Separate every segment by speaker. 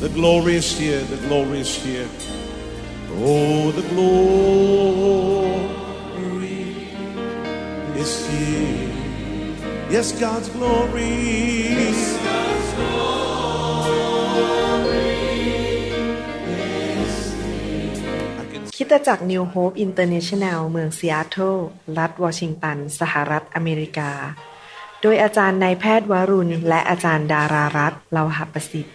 Speaker 1: The glory is here. The glory is here. Oh, the glory is here. Yes, God's glory. Yes, God's
Speaker 2: glory คิดจาก New Hope International เมืองซีแอตเทิลรัฐวอชิงตัน สหรัฐอเมริกา โดยอาจารย์นายแพทย์วรุณ และอาจารย์ดารารัตน์เลาหประสิทธิ์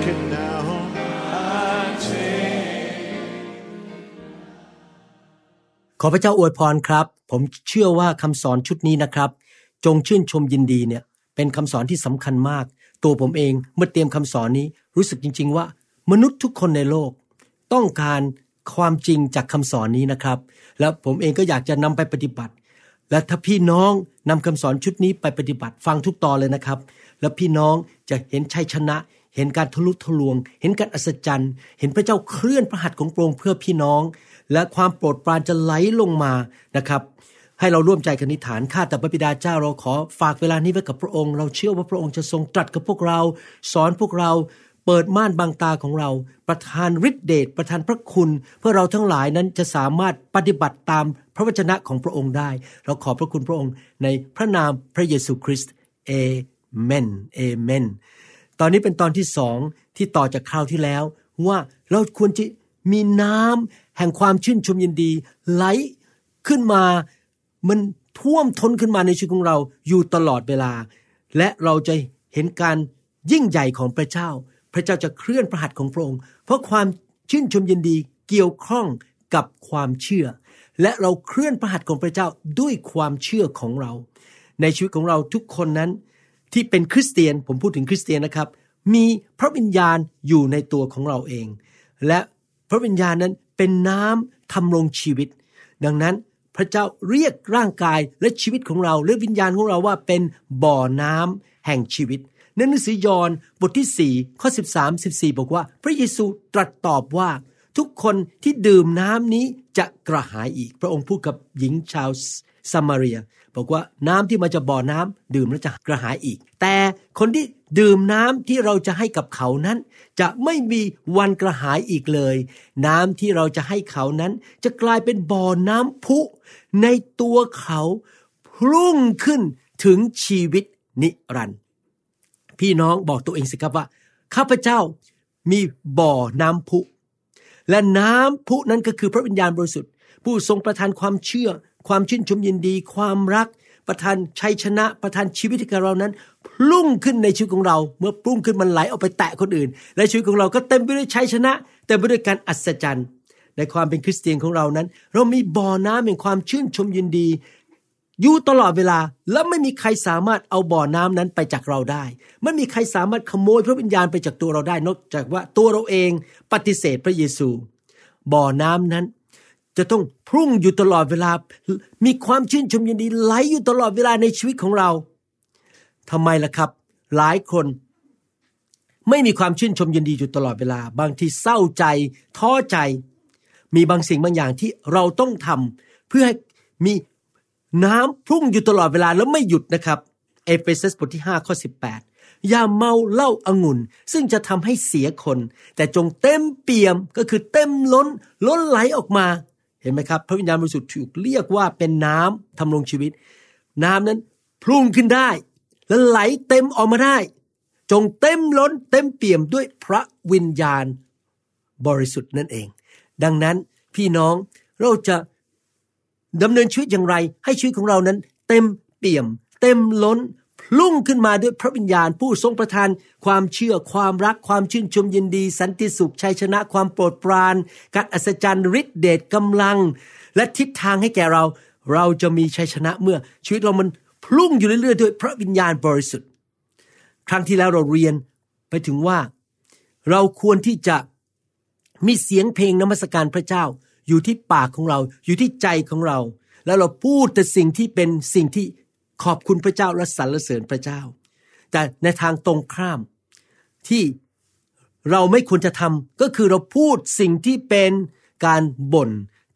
Speaker 3: ขอพระเจ้าอวยพรครับ ผมเชื่อว่าคำสอนชุดนี้นะครับ จงชื่นชมยินดีเนี่ยเป็นคำสอนที่สำคัญมาก ตัวผมเองเมื่อเตรียมคำสอนนี้รู้สึกจริง ๆ ว่า มนุษย์ทุกคนในโลก ต้องการความจริงจากคำสอนนี้นะครับ แล้วผมเองก็อยากจะนำไปปฏิบัติ และถ้าพี่น้องนำคำสอนชุดนี้ไปปฏิบัติฟังทุกตอนเลยนะครับ แล้วพี่น้องจะเห็นชัยชนะ เห็นการทะลุทะลวง เห็นการอัศจรรย์ เห็นพระเจ้าเคลื่อนพระหัตถ์ของพระองค์เพื่อพี่น้อง และความโปรดปรานจะไหลลงมานะครับให้เราร่วมใจกันนิฐานข้าแต่พระบิดาเจ้าเราขอฝากเวลานี้ไว้กับพระองค์ เราเชื่อว่าพระองค์จะทรงตรัสกับพวกเรา สอนพวกเราเปิดม่านบางตาของเรา ประทานฤทธิเดชประทานพระคุณ เพื่อเราทั้งหลายนั้นจะสามารถปฏิบัติตามพระวจนะของพระองค์ได้ เราขอพระคุณพระองค์ในพระนามพระเยซูคริสต์เอเมนเอเมนตอนนี้เป็นตอนที่สองที่ต่อจากคราวที่แล้ว ว่าเราควรจะมีน้ำ แห่งความชื่นชมยินดี ไหลขึ้นมามันท่วมท้นขึ้นมาในชีวิตของเราอยู่ตลอดเวลา และเราจะเห็นการยิ่งใหญ่ของพระเจ้า พระเจ้าจะเคลื่อนพระหัตของพระองค์ เพราะความชื่นชมยินดีเกี่ยวข้องกับความเชื่อ และเราเคลื่อนพระหัตของพระเจ้าด้วยความเชื่อของเรา ในชีวิตของเราทุกคนนั้น ที่เป็นคริสเตียนผมพูดถึงคริสเตียนนะครับ มีพระวิญญาณอยู่ในตัวของเราเอง และพระวิญญาณนั้น เป็นน้ำทำรงชีวิต ดังนั้นพระเจ้าเรียกร่างกายและชีวิตของเราหรือวิญญาณของเราว่าเป็นบ่อน้ำแห่งชีวิตในหนังสือยอห์นบทที่ 4 ข้อ 13 14 บอกว่า พระเยซูตรัสตอบว่า ทุกคนที่ดื่มน้ำนี้จะกระหายอีก พระองค์พูดกับหญิงชาวซามาเรีย บอกว่าน้ำที่มาจะบ่อน้ำดื่มแล้วจะกระหายอีก แต่คนที่ ดื่มน้ำที่เราจะให้กับเขานั้น จะไม่มีวันกระหายอีกเลย น้ำที่เราจะให้เขานั้น จะกลายเป็นบ่อน้ำพุ ในตัวเขาพุ่งขึ้นถึงชีวิตนิรันดร์พี่น้องบอกตัวเองสิครับว่า ข้าพเจ้ามีบ่อน้ำพุ และน้ำพุนั้นก็คือพระวิญญาณบริสุทธิ์ ผู้ทรงประทานความเชื่อ ความชื่นชมยินดี ความรัก ประทานชัยชนะประทานชีวิตให้กับเรานั้นพุ่งขึ้นในชีวิตของเรา เมื่อพุ่งขึ้นมันไหลออกไปแตะคนอื่น และชีวิตของเราก็เต็มไปด้วยชัยชนะเต็มไปด้วยการอัศจรรย์ ในความเป็นคริสเตียนของเรานั้น เรามีบ่อน้ำแห่งความชื่นชมยินดีอยู่ตลอดเวลาและไม่มีใครสามารถเอาบ่อน้ำนั้นไปจากเราได้ ไม่มีใครสามารถขโมยพระวิญญาณไปจากตัวเราได้ นอกจากว่าตัวเราเองปฏิเสธพระเยซู บ่อน้ำนั้น จะต้องพุ่งอยู่ตลอดเวลา มีความชื่นชมยินดีไหลอยู่ตลอดเวลาในชีวิตของเราทำไมล่ะครับ หลายคน ไม่มีความชื่นชมยินดีอยู่ตลอดเวลา บางทีเศร้าใจ ท้อใจ มีบางสิ่งบางอย่างที่เราต้องทำเพื่อให้มีน้ำพุ่งอยู่ตลอดเวลาแล้วไม่หยุดนะครับ เอเฟซัสบทที่5ข้อ18 อย่าเมาเหล้าอางุ่น ซึ่งจะทำให้เสียคน แต่จงเต็มเปี่ยมก็คือเต็มล้น ล้นไหลออกมา เห็นไหมครับ พระวิญญาณบริสุทธิ์ถูกเรียกว่าเป็นน้ำทำรงชีวิต น้ำนั้นพุ่งขึ้นได้ และไหลเต็มออกมาได้ จงเต็มล้นเต็มเปี่ยมด้วยพระวิญญาณบริสุทธิ์นั่นเอง ดังนั้นพี่น้องเราจะดำเนินชีวิตอย่างไร ให้ชีวิตของเรานั้น เต็มเปี่ยม เต็มล้น พุ่งขึ้นมาด้วยพระวิญญาณผู้ทรงประทานความเชื่อความรักความชื่นชมยินดี สันติสุขชัยชนะความโปรดปราน การอัศจรรย์ฤทธิเดชกำลัง และทิศทางให้แก่เรา เราจะมีชัยชนะเมื่อชีวิตเรามันพุ่งอยู่เรื่อยๆด้วยพระวิญญาณบริสุทธิ์ ครั้งที่แล้วเราเรียนไปถึงว่า เราควรที่จะมีเสียงเพลงนมัสการพระเจ้า อยู่ที่ปากของเรา อยู่ที่ใจของเรา แล้วเราพูดแต่สิ่งที่เป็นสิ่งที่ ขอบคุณพระเจ้าและสรรเสริญพระเจ้า แต่ในทางตรงข้ามที่เราไม่ควรจะทำก็คือเราพูดสิ่งที่เป็นการบ่น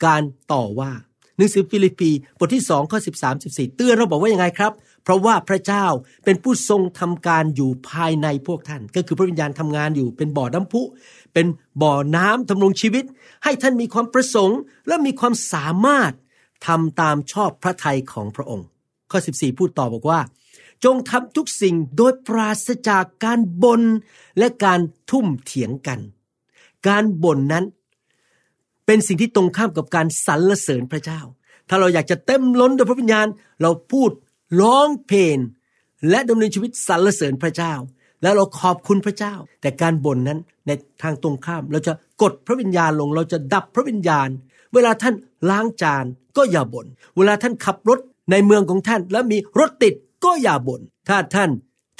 Speaker 3: การต่อว่าหนังสือฟิลิปปีบทที่สองข้อสิบสามสิบสี่เตือนเราบอกว่ายังไงครับ เพราะว่าพระเจ้าเป็นผู้ทรงทำการอยู่ภายในพวกท่าน ก็คือพระวิญญาณทำงานอยู่เป็นบ่อน้ำพุ เป็นบ่อน้ำทำรงชีวิต ให้ท่านมีความประสงค์และมีความสามารถทำตามชอบพระทัยของพระองค์ ข้อ 14 พูดต่อบอกว่า จงทำทุกสิ่งโดยปราศจากการบน่นและการทุ่มเถียงกัน การบ่นนั้น เป็นสิ่งที่ตรงข้ามกับการสรรเสริญพระเจ้า ถ้าเราอยากจะเต็มล้นด้วยพระวิญญาณ เราพูดร้องเพลงและดำเนินชีวิตสรรเสริญพระเจ้า แล้วเราขอบคุณพระเจ้า แต่การบ่นนั้นในทางตรงข้าม เราจะกดพระวิญญาณลง เราจะดับพระวิญญาณ เวลาท่านล้างจานก็อย่าบน่น เวลาท่านขับรถ ในเมืองของท่านแล้วมีรถติดก็อย่าบน่น ถ้าท่าน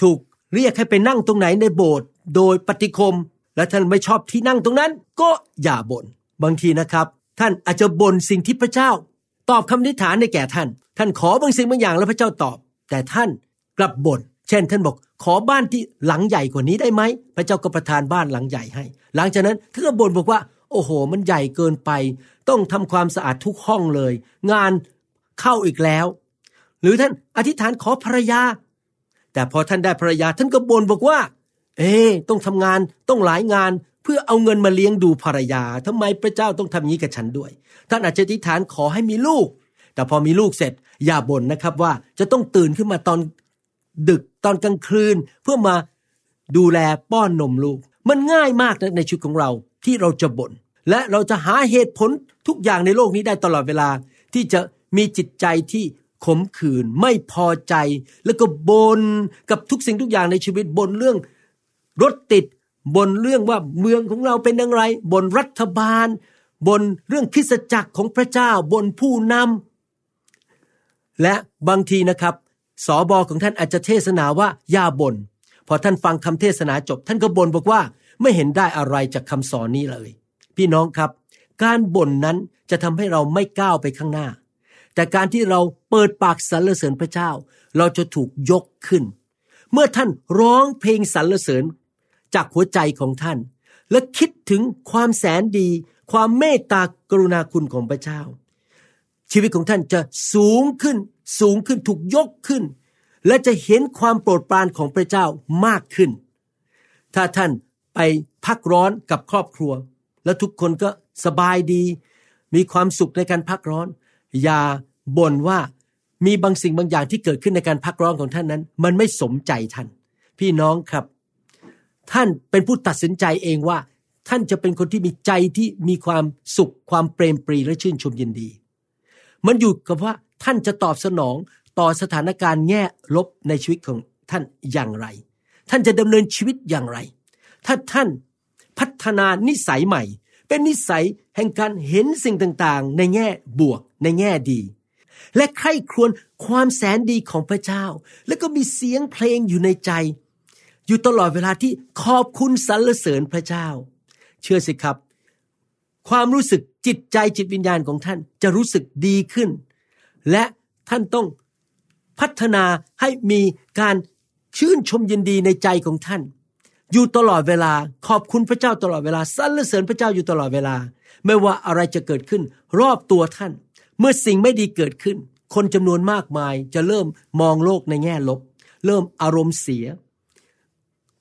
Speaker 3: ถูกเรียกให้ไปนั่งตรงไหนในโบสถ์โดยปฏิคม และท่านไม่ชอบที่นั่งตรงนั้น ก็อย่าบน่น บางทีนะครับ ท่านอาจจะบ่นสิ่งที่พระเจ้า ตอบคำนิฐานในแก่ท่าน ท่านขอบางสิ่งบางอย่างแล้วพระเจ้าตอบ แต่ท่านกลับบ่น เช่น ท่านบอกขอบ้านที่หลังใหญ่กว่านี้ได้ไหม พระเจ้าก็ประทานบ้านหลังใหญ่ให้ หลังจากนั้นท่านก็บ่นบอกว่า โอ้โห มันใหญ่เกินไป ต้องทำความสะอาดทุกห้องเลย งาน เข้าอีกแล้ว หรือท่านอธิษฐานขอภรรยา แต่พอท่านได้ภรรยาท่านก็บ่นบอกว่า เอ๊ต้องทำงานต้องหลายงานเพื่อเอาเงินมาเลี้ยงดูภรรยาทำไมพระเจ้าต้องทำนี้กับฉันด้วย ท่านอาจจะอธิษฐานขอให้มีลูก แต่พอมีลูกเสร็จอย่าบ่นนะครับว่าจะต้องตื่นขึ้นมาตอนดึกตอนกลางคืน เพื่อมาดูแลป้อนนมลูก มันง่ายมากนะในชีวิตของเราที่เราจะบน่นและเราจะหาเหตุผลทุกอย่างในโลกนี้ได้ตลอดเวลาที่จะ มีจิตใจที่ขมขื่นไม่พอใจ แล้วก็บน่นกับทุกสิ่งทุกอย่างในชีวิตบ่นเรื่องรถติดบนเรื่องว่าเมืองของเราเป็นอย่างไรบนรัฐบาลบนเรื่องคิสจักรของพระเจ้าบนผู้นำและบางทีนะครับสอบอของท่านอาจจะเทศนาว่าอย่าบน่นพอท่านฟังคำเทศนาจบ ท่านก็บ่นบอกว่าไม่เห็นได้อะไรจากคำสอนนี้เลย พี่น้องครับ การบ่นนั้นจะทำให้เราไม่ก้าวไปข้างหน้า แต่การที่เราเปิดปากสรรเสริญพระเจ้า เราจะถูกยกขึ้น เมื่อท่านร้องเพลงสรรเสริญจากหัวใจของท่าน และคิดถึงความแสนดี ความเมตตากรุณาคุณของพระเจ้า ชีวิตของท่านจะสูงขึ้น สูงขึ้นถูกยกขึ้น และจะเห็นความโปรดปรานของพระเจ้ามากขึ้น ถ้าท่านไปพักร้อนกับครอบครัว แล้วทุกคนก็สบายดี มีความสุขในการพักร้อน อย่าบ่นว่ามีบางสิ่งบางอย่างที่เกิดขึ้นในการพักร้อนของท่านนั้น มันไม่สมใจท่าน พี่น้องครับ ท่านเป็นผู้ตัดสินใจเองว่า ท่านจะเป็นคนที่มีใจที่มีความสุขความเปรมปรีและชื่นชมยินดี มันอยู่กับว่าท่านจะตอบสนองต่อสถานการณ์แง่ลบในชีวิตของท่านอย่างไร ท่านจะดำเนินชีวิตอย่างไร ถ้าท่านพัฒนานิสัยใหม่ เป็นนิสัยแห่งการเห็นสิ่งต่างๆ ในแง่บวกในแง่ดี และใคร่ครวญความแสนดีของพระเจ้า แล้วก็มีเสียงเพลงอยู่ในใจ อยู่ตลอดเวลาที่ขอบคุณสรรเสริญพระเจ้า เชื่อสิครับ ความรู้สึกจิตใจจิตวิญญาณของท่านจะรู้สึกดีขึ้น และท่านต้องพัฒนาให้มีการชื่นชมยินดีในใจของท่าน อยู่ตลอดเวลา ขอบคุณพระเจ้าตลอดเวลาสรรเสริญพระเจ้าอยู่ตลอดเวลา ไม่ว่าอะไรจะเกิดขึ้น รอบตัวท่าน เมื่อสิ่งไม่ดีเกิดขึ้น คนจำนวนมากมายจะเริ่มมองโลกในแง่ลบ เริ่มอารมณ์เสีย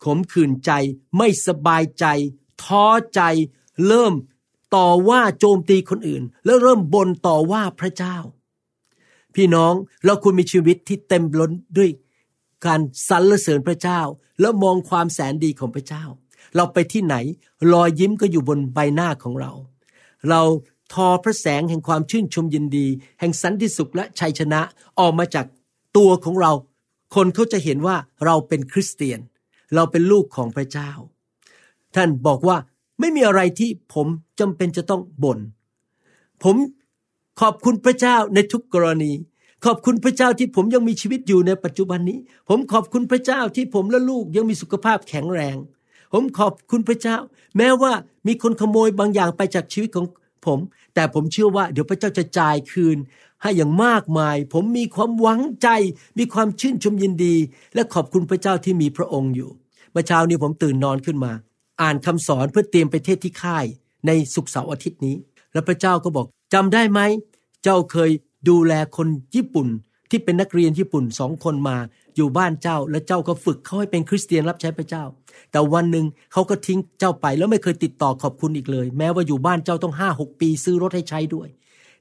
Speaker 3: ขมขื่นใจไม่สบายใจ ท้อใจ เริ่มต่อว่าโจมตีคนอื่น แล้วเริ่มบ่นต่อว่าพระเจ้า พี่น้องเราควรมีชีวิตที่เต็มล้นด้วย การสรรเสริญพระเจ้า แล้วมองความแสนดีของพระเจ้า เราไปที่ไหนรอยยิ้มก็อยู่บนใบหน้าของเรา เราทอพระแสงแห่งความชื่นชมยินดี แห่งสันติสุขและชัยชนะออกมาจากตัวของเรา คนเขาจะเห็นว่าเราเป็นคริสเตียน เราเป็นลูกของพระเจ้า ท่านบอกว่าไม่มีอะไรที่ผมจำเป็นจะต้องบน่นผมขอบคุณพระเจ้าในทุกกรณี ขอบคุณพระเจ้าที่ผมยังมีชีวิตอยู่ในปัจจุบันนี้ ผมขอบคุณพระเจ้าที่ผมและลูกยังมีสุขภาพแข็งแรง ผมขอบคุณพระเจ้า แม้ว่ามีคนขโมยบางอย่างไปจากชีวิตของผม แต่ผมเชื่อว่าเดี๋ยวพระเจ้าจะจ่ายคืน ให้อย่างมากมาย ผมมีความหวังใจ มีความชื่นชมยินดี และขอบคุณพระเจ้าที่มีพระองค์อยู่เมื่อเช้านี้ผมตื่นนอนขึ้นมา อ่านคำสอนเพื่อเตรียมไปเทศที่ค่าย ในสุกเสาร์อาทิตย์นี้ แล้วพระเจ้าก็บอกจำได้ไหม เจ้าเคย ดูแลคนญี่ปุ่นที่เป็นนักเรียนญี่ปุ่นสองคนมาอยู่บ้านเจ้า และเจ้าก็ฝึกเขาให้เป็นคริสเตียนรับใช้พระเจ้า แต่วันหนึ่งเขาก็ทิ้งเจ้าไปแล้วไม่เคยติดต่อขอบคุณอีกเลย แม้ว่าอยู่บ้านเจ้าต้องห้าหกปีซื้อรถให้ใช้ด้วย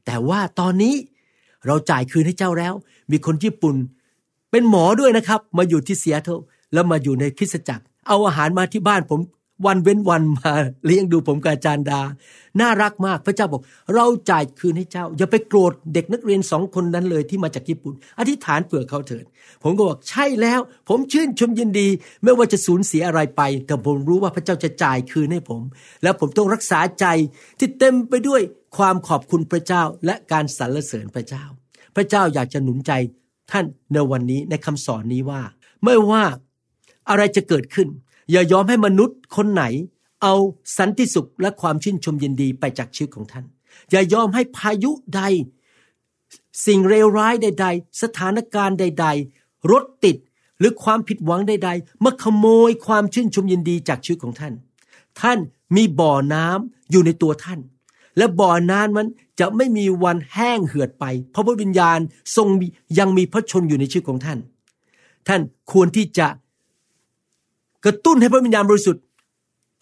Speaker 3: แต่ว่าตอนนี้เราจ่ายคืนให้เจ้าแล้ว มีคนญี่ปุ่น เป็นหมอด้วยนะครับ มาอยู่ที่เซียเทลแล้วมาอยู่ในคริสตจักร เอาอาหารมาที่บ้านผม วันเว้นวันมาเลี้ยงดูผมกับอาจารย์ดา น่ารักมากพระเจ้าบอก เราจ่ายคืนให้เจ้า อย่าไปโกรธเด็กนักเรียนสองคนนั้นเลยที่มาจากญี่ปุ่น อธิษฐานเผื่อเขาเถิดผมก็บอกใช่แล้ว ผมชื่นชมยินดี ไม่ว่าจะสูญเสียอะไรไป แต่ผมรู้ว่าพระเจ้าจะจ่ายคืนให้ผม แล้วผมต้องรักษาใจที่เต็มไปด้วยความขอบคุณพระเจ้าและการสรรเสริญพระเจ้า พระเจ้าอยากจะหนุนใจท่านในวันนี้ในคำสอนนี้ว่า ไม่ว่าอะไรจะเกิดขึ้น อย่ายอมให้มนุษย์คนไหน เอาสันติสุขและความชื่นชมยินดีไปจากชีวิตของท่าน อย่ายอมให้พายุใด สิ่งเลวร้ายใด ๆ สถานการณ์ใด ๆ รถติดหรือความผิดหวังใด ๆ มาขโมยความชื่นชมยินดีจากชีวิตของท่าน ท่านมีบ่อน้ำอยู่ในตัวท่าน และบ่อน้ำมันจะไม่มีวันแห้งเหือดไป เพราะพระวิญญาณทรงยังมีพระชนอยู่ในชีวิตของท่าน ท่านควรที่จะ กระตุ้นให้พระวิญญาณบริสุทธิ์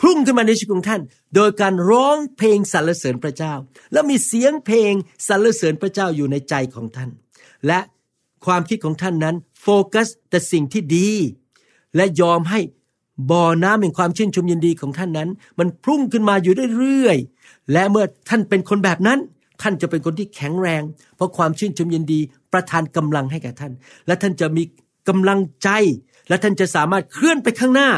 Speaker 3: พุ่งขึ้นมาในชีวิตของท่าน โดยการร้องเพลงสรรเสริญพระเจ้า แล้วมีเสียงเพลงสรรเสริญพระเจ้าอยู่ในใจของท่าน และความคิดของท่านนั้น โฟกัสแต่สิ่งที่ดี และยอมให้บ่อน้ำแห่งความชื่นชมยินดีของท่านนั้น มันพุ่งขึ้นมาอยู่เรื่อยๆและเมื่อท่านเป็นคนแบบนั้น ท่านจะเป็นคนที่แข็งแรง เพราะความชื่นชมยินดี ประทานกำลังให้แก่ท่าน และท่านจะมีกำลังใจ และท่านจะสามารถเคลื่อนไปข้างหน้า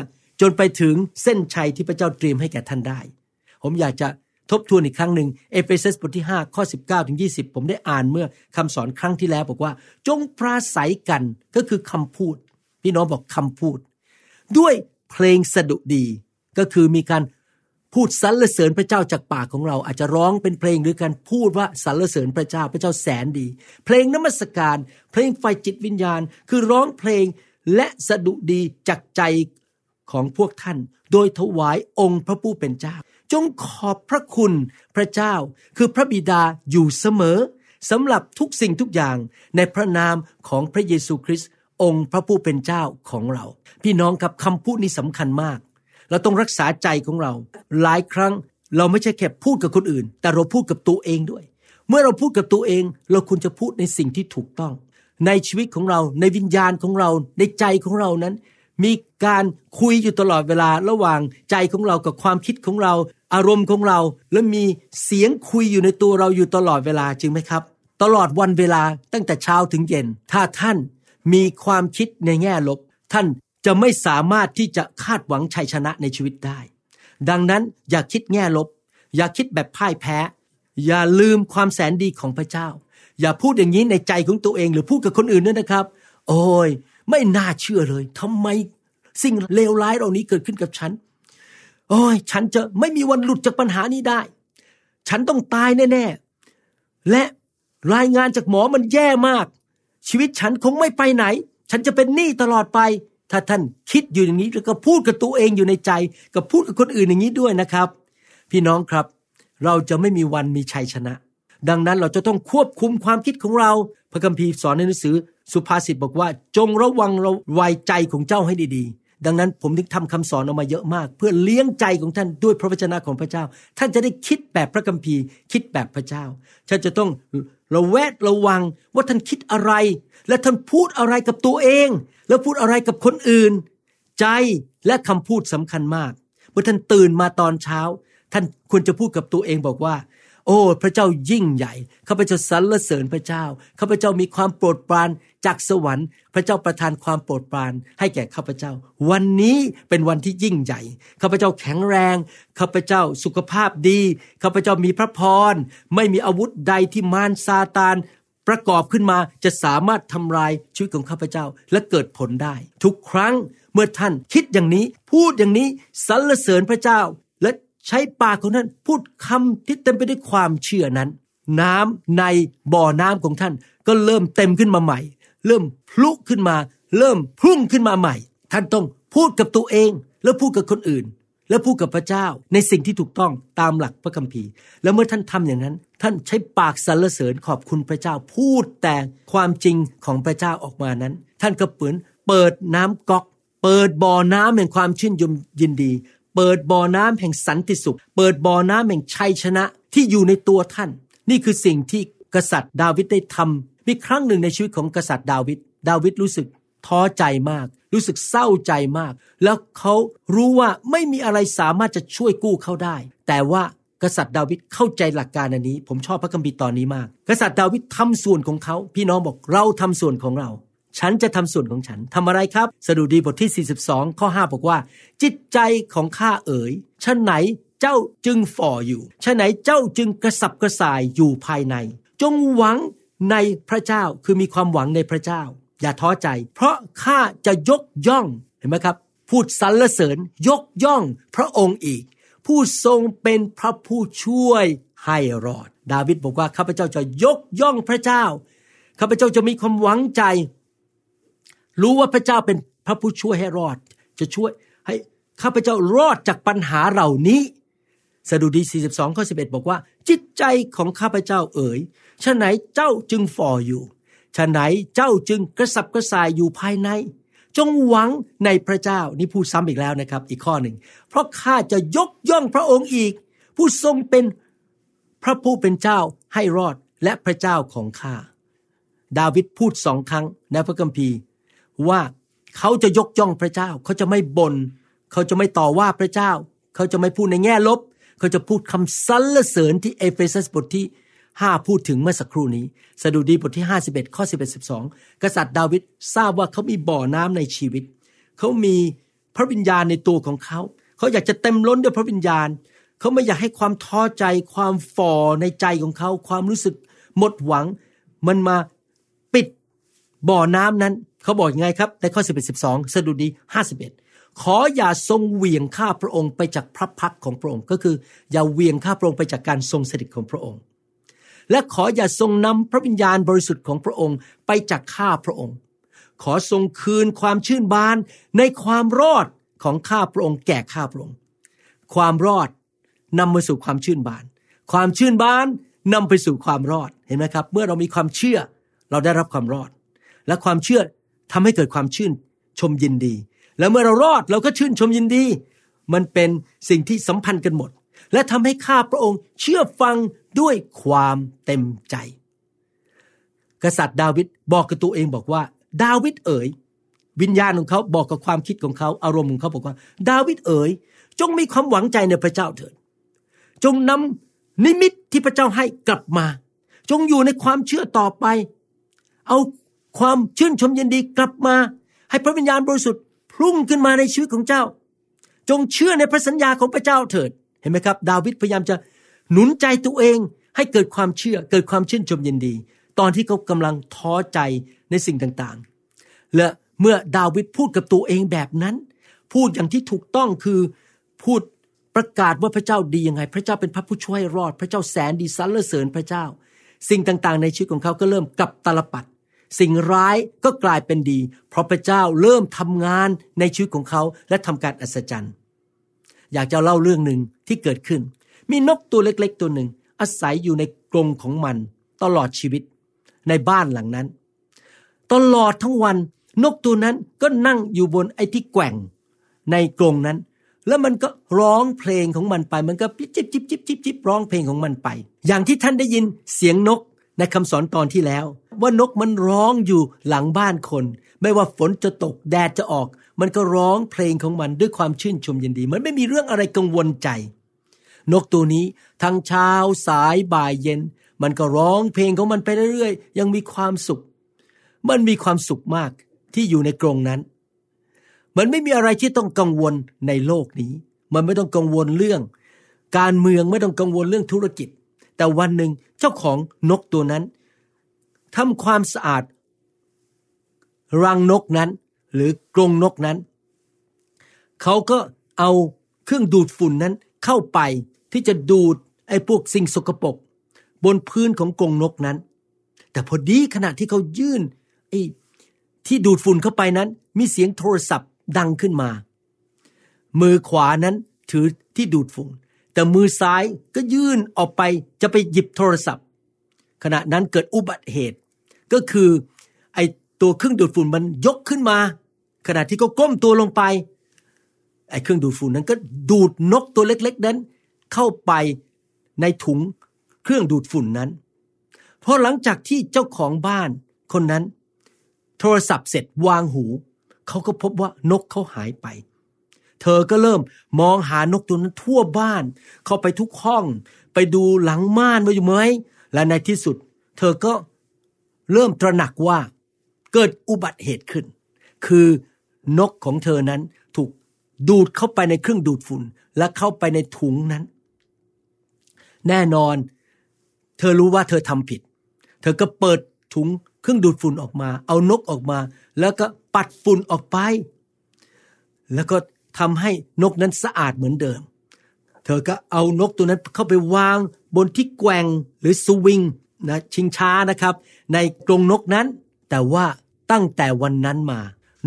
Speaker 3: จนไปถึงเส้นชัยที่พระเจ้าเตรียมให้แก่ท่านได้ ผมอยากจะทบทวนอีกครั้งหนึ่งเอเฟซัสบทที่ 5 ข้อ 19ถึง20 ผมได้อ่านเมื่อคำสอนครั้งที่แล้วบอกว่า จงปราศัยกันก็คือคำพูด พี่น้องบอกคำพูด ด้วยเพลงสดุดีก็คือมีการพูดสรรเสริญพระเจ้าจากปากของเรา อาจจะร้องเป็นเพลงหรือการพูดว่าสรรเสริญพระเจ้าพระเจ้าแสนดี เพลงนมัสการ เพลงไฟจิตวิญญาณ คือร้องเพลง และสดุดีจากใจของพวกท่าน โดยถวายองค์พระผู้เป็นเจ้า จงขอบพระคุณพระเจ้า คือพระบิดาอยู่เสมอสำหรับทุกสิ่งทุกอย่างในพระนามของพระเยซูคริสต์องค์พระผู้เป็นเจ้าของเรา พี่น้องครับคำพูดนี้สำคัญมาก เราต้องรักษาใจของเรา หลายครั้งเราไม่ใช่แค่พูดกับคนอื่น แต่เราพูดกับตัวเองด้วย เมื่อเราพูดกับตัวเอง เราควรจะพูดในสิ่งที่ถูกต้อง ในชีวิตของเรา ในวิญญาณของเรา ในใจของเรานั้น มีการคุยอยู่ตลอดเวลาระหว่างใจของเรากับความคิดของเรา อารมณ์ของเรา และมีเสียงคุยอยู่ในตัวเราอยู่ตลอดเวลาจริงไหมครับ ตลอดวันเวลาตั้งแต่เช้าถึงเย็น ถ้าท่านมีความคิดในแง่ลบ ท่านจะไม่สามารถที่จะคาดหวังชัยชนะในชีวิตได้ ดังนั้นอย่าคิดแง่ลบ อย่าคิดแบบพ่ายแพ้ อย่าลืมความแสนดีของพระเจ้า อย่าพูดอย่างนี้ในใจของตัวเอง หรือพูดกับคนอื่นด้วยนะครับ โอ้ย ไม่น่าเชื่อเลยทำไมสิ่งเลวร้ายเหล่านี้เกิดขึ้นกับฉัน โอ้ย ฉันจะไม่มีวันหลุดจากปัญหานี้ได้ ฉันต้องตายแน่ๆ และรายงานจากหมอมันแย่มาก ชีวิตฉันคงไม่ไปไหน ฉันจะเป็นหนี้ตลอดไป ถ้าท่านคิดอยู่อย่างนี้แล้วก็พูดกับตัวเองอยู่ในใจ กับพูดกับคนอื่นอย่างนี้ด้วยนะครับ พี่น้องครับ เราจะไม่มีวันมีชัยชนะ ดังนั้นเราจะต้องควบคุมความคิดของเรา พระคัมภีร์สอนในหนังสือสุภาษิตบอกว่า จงระวังระวัยใจของเจ้าให้ดีๆ ดังนั้นผมถึงทำคำสอนออกมาเยอะมาก เพื่อเลี้ยงใจของท่านด้วยพระวจนะของพระเจ้า ท่านจะได้คิดแบบพระคัมภีร์ คิดแบบพระเจ้าท่านจะต้องระแวดระวังว่าท่านคิดอะไร และท่านพูดอะไรกับตัวเอง แล้วพูดอะไรกับคนอื่น ใจและคำพูดสำคัญมากเมื่อท่านตื่นมาตอนเช้า ท่านควรจะพูดกับตัวเองบอกว่า โอ้ พระเจ้ายิ่งใหญ่ข้าพเจ้าสรรเสริญพระเจ้าข้าพเจ้ามีความโปรดปรานจากสวรรค์ พระเจ้าประทานความโปรดปรานให้แก่ข้าพเจ้า วันนี้เป็นวันที่ยิ่งใหญ่ข้าพเจ้าแข็งแรงข้าพเจ้าสุขภาพดีข้าพเจ้ามีพระพรไม่มีอาวุธใดที่มารซาตานประกอบขึ้นมาจะสามารถทำลายชีวิตของข้าพเจ้าและเกิดผลได้ ทุกครั้งเมื่อท่านคิดอย่างนี้ พูดอย่างนี้สรรเสริญพระเจ้า ใช้ปากของท่านพูดคำที่เต็มไปด้วยความเชื่อนั้น น้ำในบ่อน้ำของท่านก็เริ่มเต็มขึ้นมาใหม่ เริ่มพลุขึ้นมา เริ่มพุ่งขึ้นมาใหม่ ท่านต้องพูดกับตัวเอง แล้วพูดกับคนอื่น แล้วพูดกับพระเจ้าในสิ่งที่ถูกต้องตามหลักพระคัมภีร์ แล้วเมื่อท่านทำอย่างนั้น ท่านใช้ปากสรรเสริญขอบคุณพระเจ้าพูดแต่ความจริงของพระเจ้าออกมานั้น ท่านก็เปิดเปิดน้ำก๊อกเปิดบ่อน้ำแห่งความชื่นยมยินดี เปิดบ่อน้ำแห่งสันติสุข เปิดบ่อน้ำแห่งชัยชนะที่อยู่ในตัวท่าน นี่คือสิ่งที่กษัตริย์ดาวิดได้ทำมีครั้งหนึ่งในชีวิตของกษัตริย์ดาวิดดาวิดรู้สึกท้อใจมาก รู้สึกเศร้าใจมาก แล้วเขารู้ว่าไม่มีอะไรสามารถจะช่วยกู้เขาได้ แต่ว่ากษัตริย์ดาวิดเข้าใจหลักการอันนี้ ผมชอบพระคัมภีร์ตอนนี้มาก กษัตริย์ดาวิดทำส่วนของเขา พี่น้องบอกเราทำส่วนของเรา ฉันจะทำส่วนของฉันทำอะไรครับ สดุดีบทที่ 42 ข้อ 5 บอกว่า จิตใจของข้าเอ๋ยชะไหนเจ้าจึงฝ่ออยู่ชะไหนเจ้าจึงกระสับกระส่ายอยู่ภายใน จงหวังในพระเจ้าคือมีความหวังในพระเจ้า อย่าท้อใจ เพราะข้าจะยกย่องเห็นไหมครับ พูดสรรเสริญยกย่องพระองค์อีก ผู้ทรงเป็นพระผู้ช่วยให้รอด ดาวิดบอกว่าข้าพเจ้าจะยกย่องพระเจ้าข้าพเจ้าจะมีความหวังใจ รู้ว่าพระเจ้าเป็นพระผู้ช่วยให้รอด จะช่วยให้ข้าพเจ้ารอดจากปัญหาเหล่านี้สดุดี 42 ข้อ 11 บอกว่า จิตใจของข้าพเจ้าเอ๋ยฉะไหนเจ้าจึงฝ่ออยู่ฉะไหนเจ้าจึงกระสับกระส่ายอยู่ภายใน จงหวังในพระเจ้า นี่พูดซ้ำอีกแล้วนะครับ อีกข้อหนึ่ง เพราะข้าจะยกย่องพระองค์อีก ผู้ทรงเป็นพระผู้เป็นเจ้าให้รอดและพระเจ้าของข้า ดาวิดพูดสองครั้งในพระคัมภีร์ ว่าเขาจะยกย่องพระเจ้า เขาจะไม่บน่นเขาจะไม่ต่อว่าพระเจ้า เขาจะไม่พูดในแง่ลบ เขาจะพูดคำสรรเสริญที่เอเฟซัสบทที่ 5 พูดถึงเมื่อสักครู่นี้ สดุดีบทที่ 51 ข้อ 11 12 กษัตริย์ดาวิดทราบว่าเขามีบ่อน้ำในชีวิต เขามีพระวิญญาณในตัวของเขา เขาอยากจะเต็มล้นด้วยพระวิญญาณ เขาไม่อยากให้ความท้อใจความฝ่อในใจของเขา ความรู้สึกหมดหวัง มันมาปิดบ่อน้ำนั้น เขาบอกยังไงครับ ในข้อ 11 12 สดุดี 51 ขออย่าทรงเหวี่ยงข้าพระองค์ไปจากพระพักของพระองค์ ก็คืออย่าเหวี่ยงข้าพระองค์ไปจากการทรงสถิตของพระองค์ และขออย่าทรงนำพระวิญญาณบริสุทธิ์ของพระองค์ไปจากข้าพระองค์ ขอทรงคืนความชื่นบานในความรอดของข้าพระองค์แก่ข้าพระองค์ ความรอดนำมาสู่ความชื่นบาน ความชื่นบานนำไปสู่ความรอดเห็นไหมครับ เมื่อเรามีความเชื่อเราได้รับความรอด และความเชื่อ ทำให้เกิดความชื่นชมยินดี แล้วเมื่อเรารอดเราก็ชื่นชมยินดี มันเป็นสิ่งที่สัมพันธ์กันหมด และทำให้ข้าพระองค์เชื่อฟังด้วยความเต็มใจ กษัตริย์ดาวิดบอกกับตัวเองบอกว่า ดาวิดเอ๋ยวิญญาณของเขาบอกกับความคิดของเขาอารมณ์ของเขาบอกว่า ดาวิดเอ๋ยจงมีความหวังใจในพระเจ้าเถิด จงนำนิมิตที่พระเจ้าให้กลับมา จงอยู่ในความเชื่อต่อไป เอา ความชื่นชมยินดีกลับมา ให้พระวิญญาณบริสุทธิ์พุ่งขึ้นมาในชีวิตของเจ้า จงเชื่อในพระสัญญาของพระเจ้าเถิดเห็นไหมครับ ดาวิดพยายามจะหนุนใจตัวเองให้เกิดความเชื่อเกิดความชื่นชมยินดี ตอนที่เขากำลังท้อใจในสิ่งต่างๆ และเมื่อดาวิดพูดกับตัวเองแบบนั้น พูดอย่างที่ถูกต้องคือพูดประกาศว่าพระเจ้าดียังไง พระเจ้าเป็นพระผู้ช่วยรอด พระเจ้าแสนดีสรรเสริญพระเจ้า สิ่งต่างๆ ในชีวิตของเขาก็เริ่มกลับตลปัด สิ่งร้ายก็กลายเป็นดี เพราะพระเจ้าเริ่มทำงานในชีวิตของเขาและทำการอัศจรรย์ อยากจะเล่าเรื่องหนึ่งที่เกิดขึ้น มีนกตัวเล็กๆ ตัวหนึ่ง อาศัยอยู่ในกรงของมัน ตลอดชีวิต ในบ้านหลังนั้น ตลอดทั้งวัน นกตัวนั้นก็นั่งอยู่บนไอ้ที่แกว่ง ในกรงนั้น แล้วมันก็ร้องเพลงของมันไป มันก็จิบจิบจิบจิบจิบจิบร้องเพลงของมันไป อย่างที่ท่านได้ยินเสียงนก ในคำสอนตอนที่แล้ว ว่านกมันร้องอยู่หลังบ้านคน ไม่ว่าฝนจะตกแดดจะออก มันก็ร้องเพลงของมันด้วยความชื่นชมยินดี มันไม่มีเรื่องอะไรกังวลใจ นกตัวนี้ทั้งเช้าสายบ่ายเย็น มันก็ร้องเพลงของมันไปเรื่อยๆ ยังมีความสุข มันมีความสุขมากที่อยู่ในกรงนั้น มันไม่มีอะไรที่ต้องกังวลในโลกนี้ มันไม่ต้องกังวลเรื่อง การเมืองไม่ต้องกังวลเรื่องธุรกิจ แต่วันหนึ่งเจ้าของนกตัวนั้นทำความสะอาด รังนกนั้น หรือกรงนกนั้น เขาก็เอาเครื่องดูดฝุ่นนั้นเข้าไปที่จะดูดไอ้พวกสิ่งสกปรกบนพื้นของกรงนกนั้น แต่พอดีขณะที่เขายื่นไอ้ที่ดูดฝุ่นเข้าไปนั้น มีเสียงโทรศัพท์ดังขึ้นมา มือขวานั้นถือที่ดูดฝุ่น แต่มือซ้ายก็ยื่นออกไปจะไปหยิบโทรศัพท์ ขณะนั้นเกิดอุบัติเหตุ ก็คือไอตัวเครื่องดูดฝุ่นมันยกขึ้นมา ขณะที่เขาก้มตัวลงไปไอเครื่องดูดฝุ่นนั้นก็ดูดนกตัวเล็กๆนั้น เข้าไปในถุงเครื่องดูดฝุ่นนั้นพอหลังจากที่เจ้าของบ้านคนนั้น โทรศัพท์เสร็จวางหู เขาก็พบว่านกเขาหายไป เธอก็เริ่มมองหานกตัวนั้นทั่วบ้าน เข้าไปทุกห้อง ไปดูหลังม่านว่าอยู่ไหม และในที่สุด เธอก็เริ่มตระหนักว่าเกิดอุบัติเหตุขึ้น คือนกของเธอนั้นถูกดูดเข้าไปในเครื่องดูดฝุ่น และเข้าไปในถุงนั้น แน่นอน เธอรู้ว่าเธอทำผิด เธอก็เปิดถุงเครื่องดูดฝุ่นออกมา เอานกออกมา แล้วก็ปัดฝุ่นออกไป แล้วก็ ทำให้นกนั้นสะอาดเหมือนเดิม เธอก็เอานกตัวนั้นเข้าไปวางบนที่แกว่งหรือสวิงนะชิงช้านะครับ ในกรงนกนั้น แต่ว่าตั้งแต่วันนั้นมา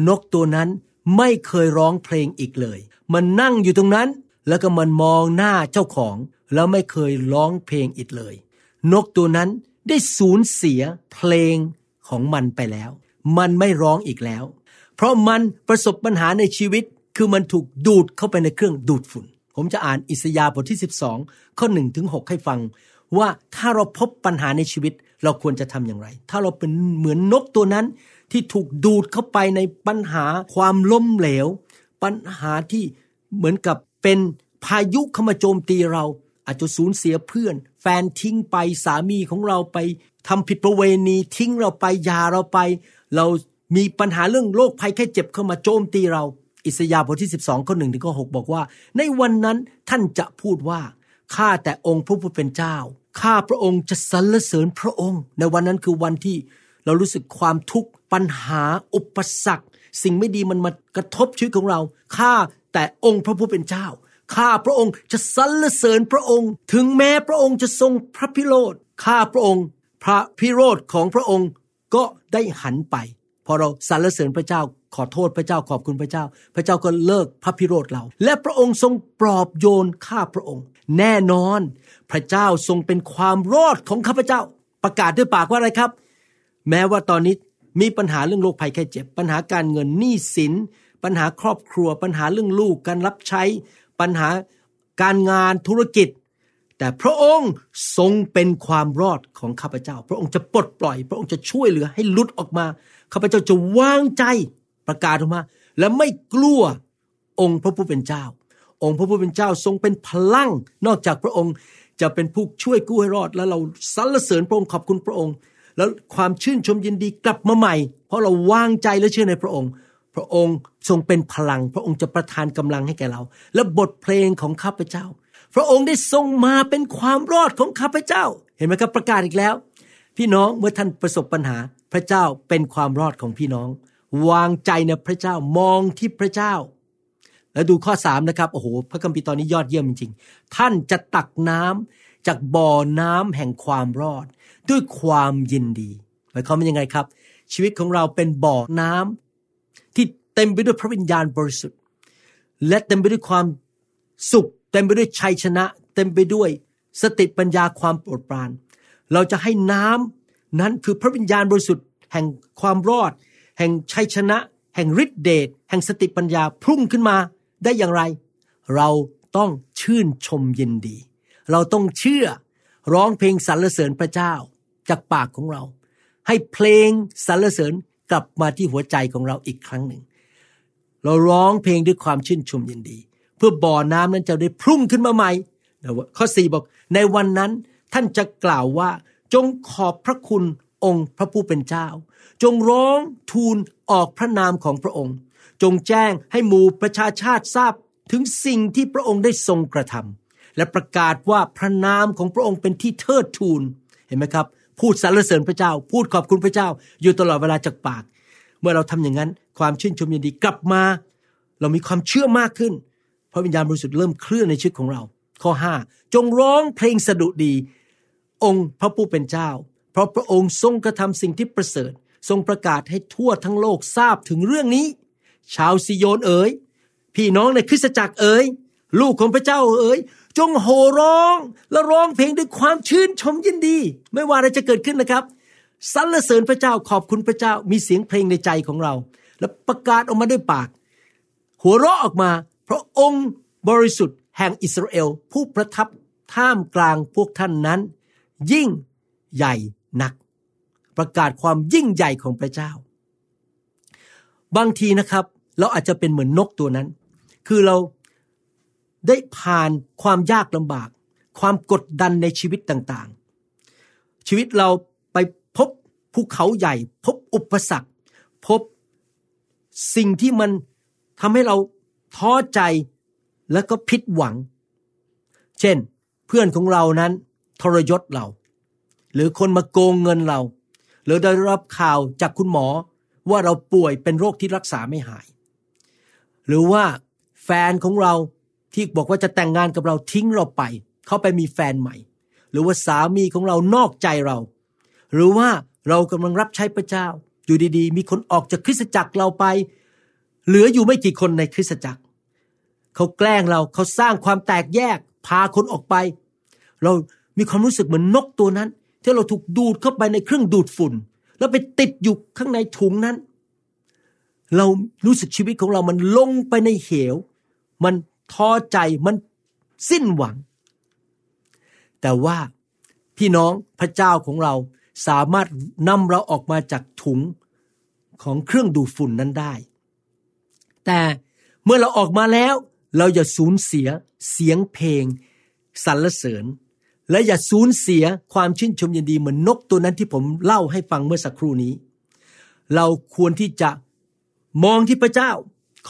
Speaker 3: นกตัวนั้นไม่เคยร้องเพลงอีกเลย มันนั่งอยู่ตรงนั้น แล้วก็มันมองหน้าเจ้าของ แล้วไม่เคยร้องเพลงอีกเลย นกตัวนั้นได้สูญเสียเพลงของมันไปแล้ว มันไม่ร้องอีกแล้ว เพราะมันประสบปัญหาในชีวิต คือมันถูกดูดเข้าไปในเครื่องดูดฝุ่น ผมจะอ่านอิสยาห์บทที่ 12 ข้อ1ถึง6ให้ฟัง ว่าถ้าเราพบปัญหาในชีวิตเราควรจะทำอย่างไร ถ้าเราเป็นเหมือนนกตัวนั้น ที่ถูกดูดเข้าไปในปัญหาความล้มเหลว ปัญหาที่เหมือนกับเป็นพายุเข้ามาโจมตีเรา อาจจะสูญเสียเพื่อน แฟนทิ้งไปสามีของเราไปทำผิดประเวณีทิ้งเราไปยาเราไป เรามีปัญหาเรื่องโรคภัยแค่เจ็บเข้ามาโจมตีเรา อิสยาห์บทที่ 12ข้อหนึ่งถึงข้อหบอกว่า ในวันนั้นท่านจะพูดว่า ข้าแต่องค์พระผู้เป็นเจ้า ข้าพระองค์จะสรรเสริญพระองค์ ในวันนั้นคือวันที่เรารู้สึกความทุกข์ปัญหาอุปสรรค สิ่งไม่ดีมันมากระทบชีวิตของเรา ข้าแต่องค์พระผู้เป็นเจ้า ข้าพระองค์จะสรรเสริญพระองค์ ถึงแม้พระองค์จะทรงพระพิโรธ ข้าพระองค์ พระพิโรธของพระองค์ก็ได้หันไป พอเราสรรเสริญพระเจ้า ขอโทษพระเจ้าขอบคุณพระเจ้า พระเจ้าก็เลิกพระพิโรธเรา และพระองค์ทรงปลอบโยนข้าพระองค์ แน่นอน พระเจ้าทรงเป็นความรอดของข้าพเจ้า ประกาศด้วยปากว่าอะไรครับ แม้ว่าตอนนี้มีปัญหาเรื่องโรคภัยแค่เจ็บ ปัญหาการเงินหนี้สิน ปัญหาครอบครัว ปัญหาเรื่องลูกการรับใช้ ปัญหาการงานธุรกิจ แต่พระองค์ทรงเป็นความรอดของข้าพเจ้า พระองค์จะปลดปล่อย พระองค์จะช่วยเหลือให้ลุดออกมาข้าพเจ้าจะวางใจ ประกาศออกมา และไม่กลัวองค์พระผู้เป็นเจ้า องค์พระผู้เป็นเจ้าทรงเป็นพลัง นอกจากพระองค์จะเป็นผู้ช่วยกู้ให้รอด แล้วเราสรรเสริญพระองค์ขอบคุณพระองค์ แล้วความชื่นชมยินดีกลับมาใหม่ เพราะเราวางใจและเชื่อในพระองค์ พระองค์ทรงเป็นพลัง พระองค์จะประทานกำลังให้แก่เรา และบทเพลงของข้าพเจ้า พระองค์ได้ทรงมาเป็นความรอดของข้าพเจ้า เห็นไหมครับประกาศอีกแล้ว พี่น้องเมื่อท่านประสบปัญหา พระเจ้าเป็นความรอดของพี่น้อง วางใจในพระเจ้ามองที่พระเจ้า แล้วดูข้อสามนะครับโอ้โหพระคัมภีร์ตอนนี้ยอดเยี่ยมจริงๆท่านจะตักน้ำจากบ่อน้ำแห่งความรอด ด้วยความยินดีหมายความว่ายังไงครับ ชีวิตของเราเป็นบ่อน้ำที่เต็มไปด้วยพระวิญญาณบริสุทธิ์ และเต็มไปด้วยความสุข เต็มไปด้วยชัยชนะ เต็มไปด้วยสติปัญญาความโปรดปราน เราจะให้น้ำนั้นคือพระวิญญาณบริสุทธิ์แห่งความรอด แห่งชัยชนะ แห่งฤทธิเดชแห่งสติปัญญาพุ่งขึ้นมาได้อย่างไร เราต้องชื่นชมยินดี เราต้องเชื่อร้องเพลงสรรเสริญพระเจ้าจากปากของเรา ให้เพลงสรรเสริญกลับมาที่หัวใจของเราอีกครั้งหนึ่ง เราร้องเพลงด้วยความชื่นชมยินดี เพื่อบ่อน้ำนั้นจะได้พุ่งขึ้นมาใหม่ข้อสี่บอกในวันนั้นท่านจะกล่าวว่าจงขอบพระคุณ องค์พระผู้เป็นเจ้า จงร้องทูลออกพระนามของพระองค์ จงแจ้งให้หมู่ประชาชาติทราบถึงสิ่งที่พระองค์ได้ทรงกระทำและประกาศว่าพระนามของพระองค์เป็นที่เทิดทูนเห็นไหมครับ พูดสรรเสริญพระเจ้า พูดขอบคุณพระเจ้า อยู่ตลอดเวลาจากปาก เมื่อเราทำอย่างนั้น ความชื่นชมยินดีกลับมา เรามีความเชื่อมากขึ้นพระวิญญาณบริสุทธิ์เริ่มเคลื่อนในชีวิตของเรา ข้อห้าจงร้องเพลงสดุดี องค์พระผู้เป็นเจ้า เพราะพระองค์ทรงกระทำสิ่งที่ประเสริฐ ทรงประกาศให้ทั่วทั้งโลกทราบถึงเรื่องนี้ ชาวซิโยนเอ๋ยพี่น้องในคริสตจักรเอ๋ยลูกของพระเจ้าเอ๋ยจงโห่ร้องและร้องเพลงด้วยความชื่นชมยินดี ไม่ว่าอะไรจะเกิดขึ้นนะครับสรรเสริญพระเจ้าขอบคุณพระเจ้ามีเสียงเพลงในใจของเรา และประกาศออกมาด้วยปาก หัวเราะออกมา เพราะองค์บริสุทธิ์แห่งอิสราเอลผู้ประทับท่ามกลางพวกท่านนั้น ยิ่งใหญ่ นัก ประกาศความยิ่งใหญ่ของพระเจ้า บางทีนะครับ เราอาจจะเป็นเหมือนนกตัวนั้น คือเราได้ผ่านความยากลำบาก ความกดดันในชีวิตต่างๆ ชีวิตเราไปพบภูเขาใหญ่ พบอุปสรรค พบสิ่งที่มันทำให้เราท้อใจแล้วก็ผิดหวัง เช่น เพื่อนของเรานั้นทรยศเรา หรือคนมาโกงเงินเรา หรือได้รับข่าวจากคุณหมอว่าเราป่วยเป็นโรคที่รักษาไม่หาย หรือว่าแฟนของเราที่บอกว่าจะแต่งงานกับเราทิ้งเราไป เขาไปมีแฟนใหม่ หรือว่าสามีของเรานอกใจเรา หรือว่าเรากำลังรับใช้พระเจ้า อยู่ดีๆ มีคนออกจากคริสตจักรเราไป เหลืออยู่ไม่กี่คนในคริสตจักร เขาแกล้งเราเขาสร้างความแตกแยกพาคนออกไป เรามีความรู้สึกเหมือนนกตัวนั้น ที่เราถูกดูดเข้าไปในเครื่องดูดฝุ่น แล้วไปติดอยู่ข้างในถุงนั้น เรารู้สึกชีวิตของเรามันลงไปในเหว มันท้อใจมันสิ้นหวัง แต่ว่าพี่น้องพระเจ้าของเราสามารถนำเราออกมาจากถุงของเครื่องดูดฝุ่นนั้นได้ แต่เมื่อเราออกมาแล้ว เราอย่าสูญเสียเสียงเพลงสรรเสริญ และอย่าสูญเสียความชื่นชมยินดีเหมือนนกตัวนั้นที่ผมเล่าให้ฟังเมื่อสักครู่นี้ เราควรที่จะมองที่พระเจ้า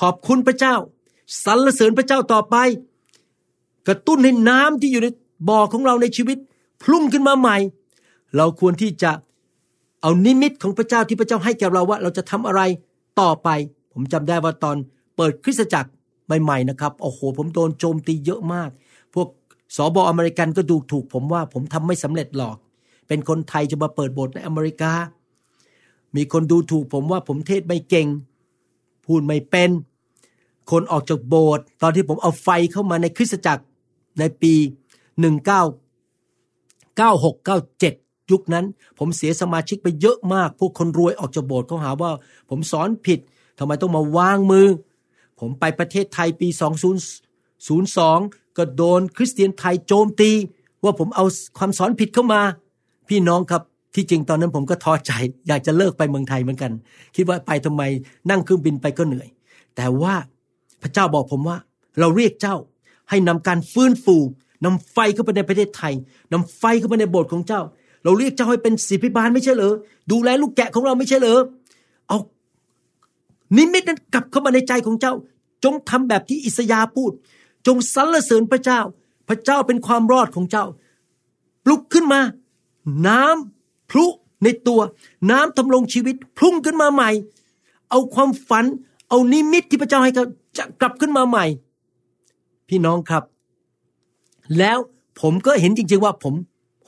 Speaker 3: ขอบคุณพระเจ้าสรรเสริญพระเจ้าต่อไป กระตุ้นให้น้ำที่อยู่ในบ่อของเราในชีวิตพุ่งขึ้นมาใหม่ เราควรที่จะเอานิมิตของพระเจ้าที่พระเจ้าให้แก่เราว่าเราจะทำอะไรต่อไป ผมจำได้ว่าตอนเปิดคริสตจักรใหม่ๆนะครับโอ้โห ผมโดนโจมตีเยอะมาก สอบออเมริกันก็ดูถูกผมว่าผมทำไม่สำเร็จหรอก เป็นคนไทยจะมาเปิดโบสถ์ในอเมริกา มีคนดูถูกผมว่าผมเทศไม่เก่ง พูดไม่เป็น คนออกจากโบสถ์ตอนที่ผมเอาไฟเข้ามาในคริสตจักรในปี 1996-97 ยุคนั้น ผมเสียสมาชิกไปเยอะมาก พวกคนรวยออกจากโบสถ์เขาหาว่า ผมสอนผิดทำไมต้องมาวางมือ ผมไปประเทศไทยปี 02 ก็โดนคริสเตียนไทยโจมตี ว่าผมเอาความสอนผิดเข้ามา พี่น้องครับที่จริงตอนนั้นผมก็ท้อใจ อยากจะเลิกไปเมืองไทยเหมือนกัน คิดว่าไปทำไมนั่งเครื่องบินไปก็เหนื่อย แต่ว่าพระเจ้าบอกผมว่า เราเรียกเจ้าให้นำการฟื้นฟูนำไฟเข้าไปในประเทศไทยนำไฟเข้าไปในโบสถ์ของเจ้า เราเรียกเจ้าให้เป็นศิพิบาลไม่ใช่เหรอดูแลลูกแกะของเราไม่ใช่เหรอเอานิมิตนั้นกลับเข้ามาในใจของเจ้า จงทำแบบที่อิสยาพูด จงสรรเสริญพระเจ้า พระเจ้าเป็นความรอดของเจ้าปลุกขึ้นมา น้ำพลุในตัว น้ำทำลงชีวิตพุ่งขึ้นมาใหม่ เอาความฝัน เอานิมิตที่พระเจ้าให้เขาจะกลับขึ้นมาใหม่ พี่น้องครับ แล้วผมก็เห็นจริง ๆ ว่าผม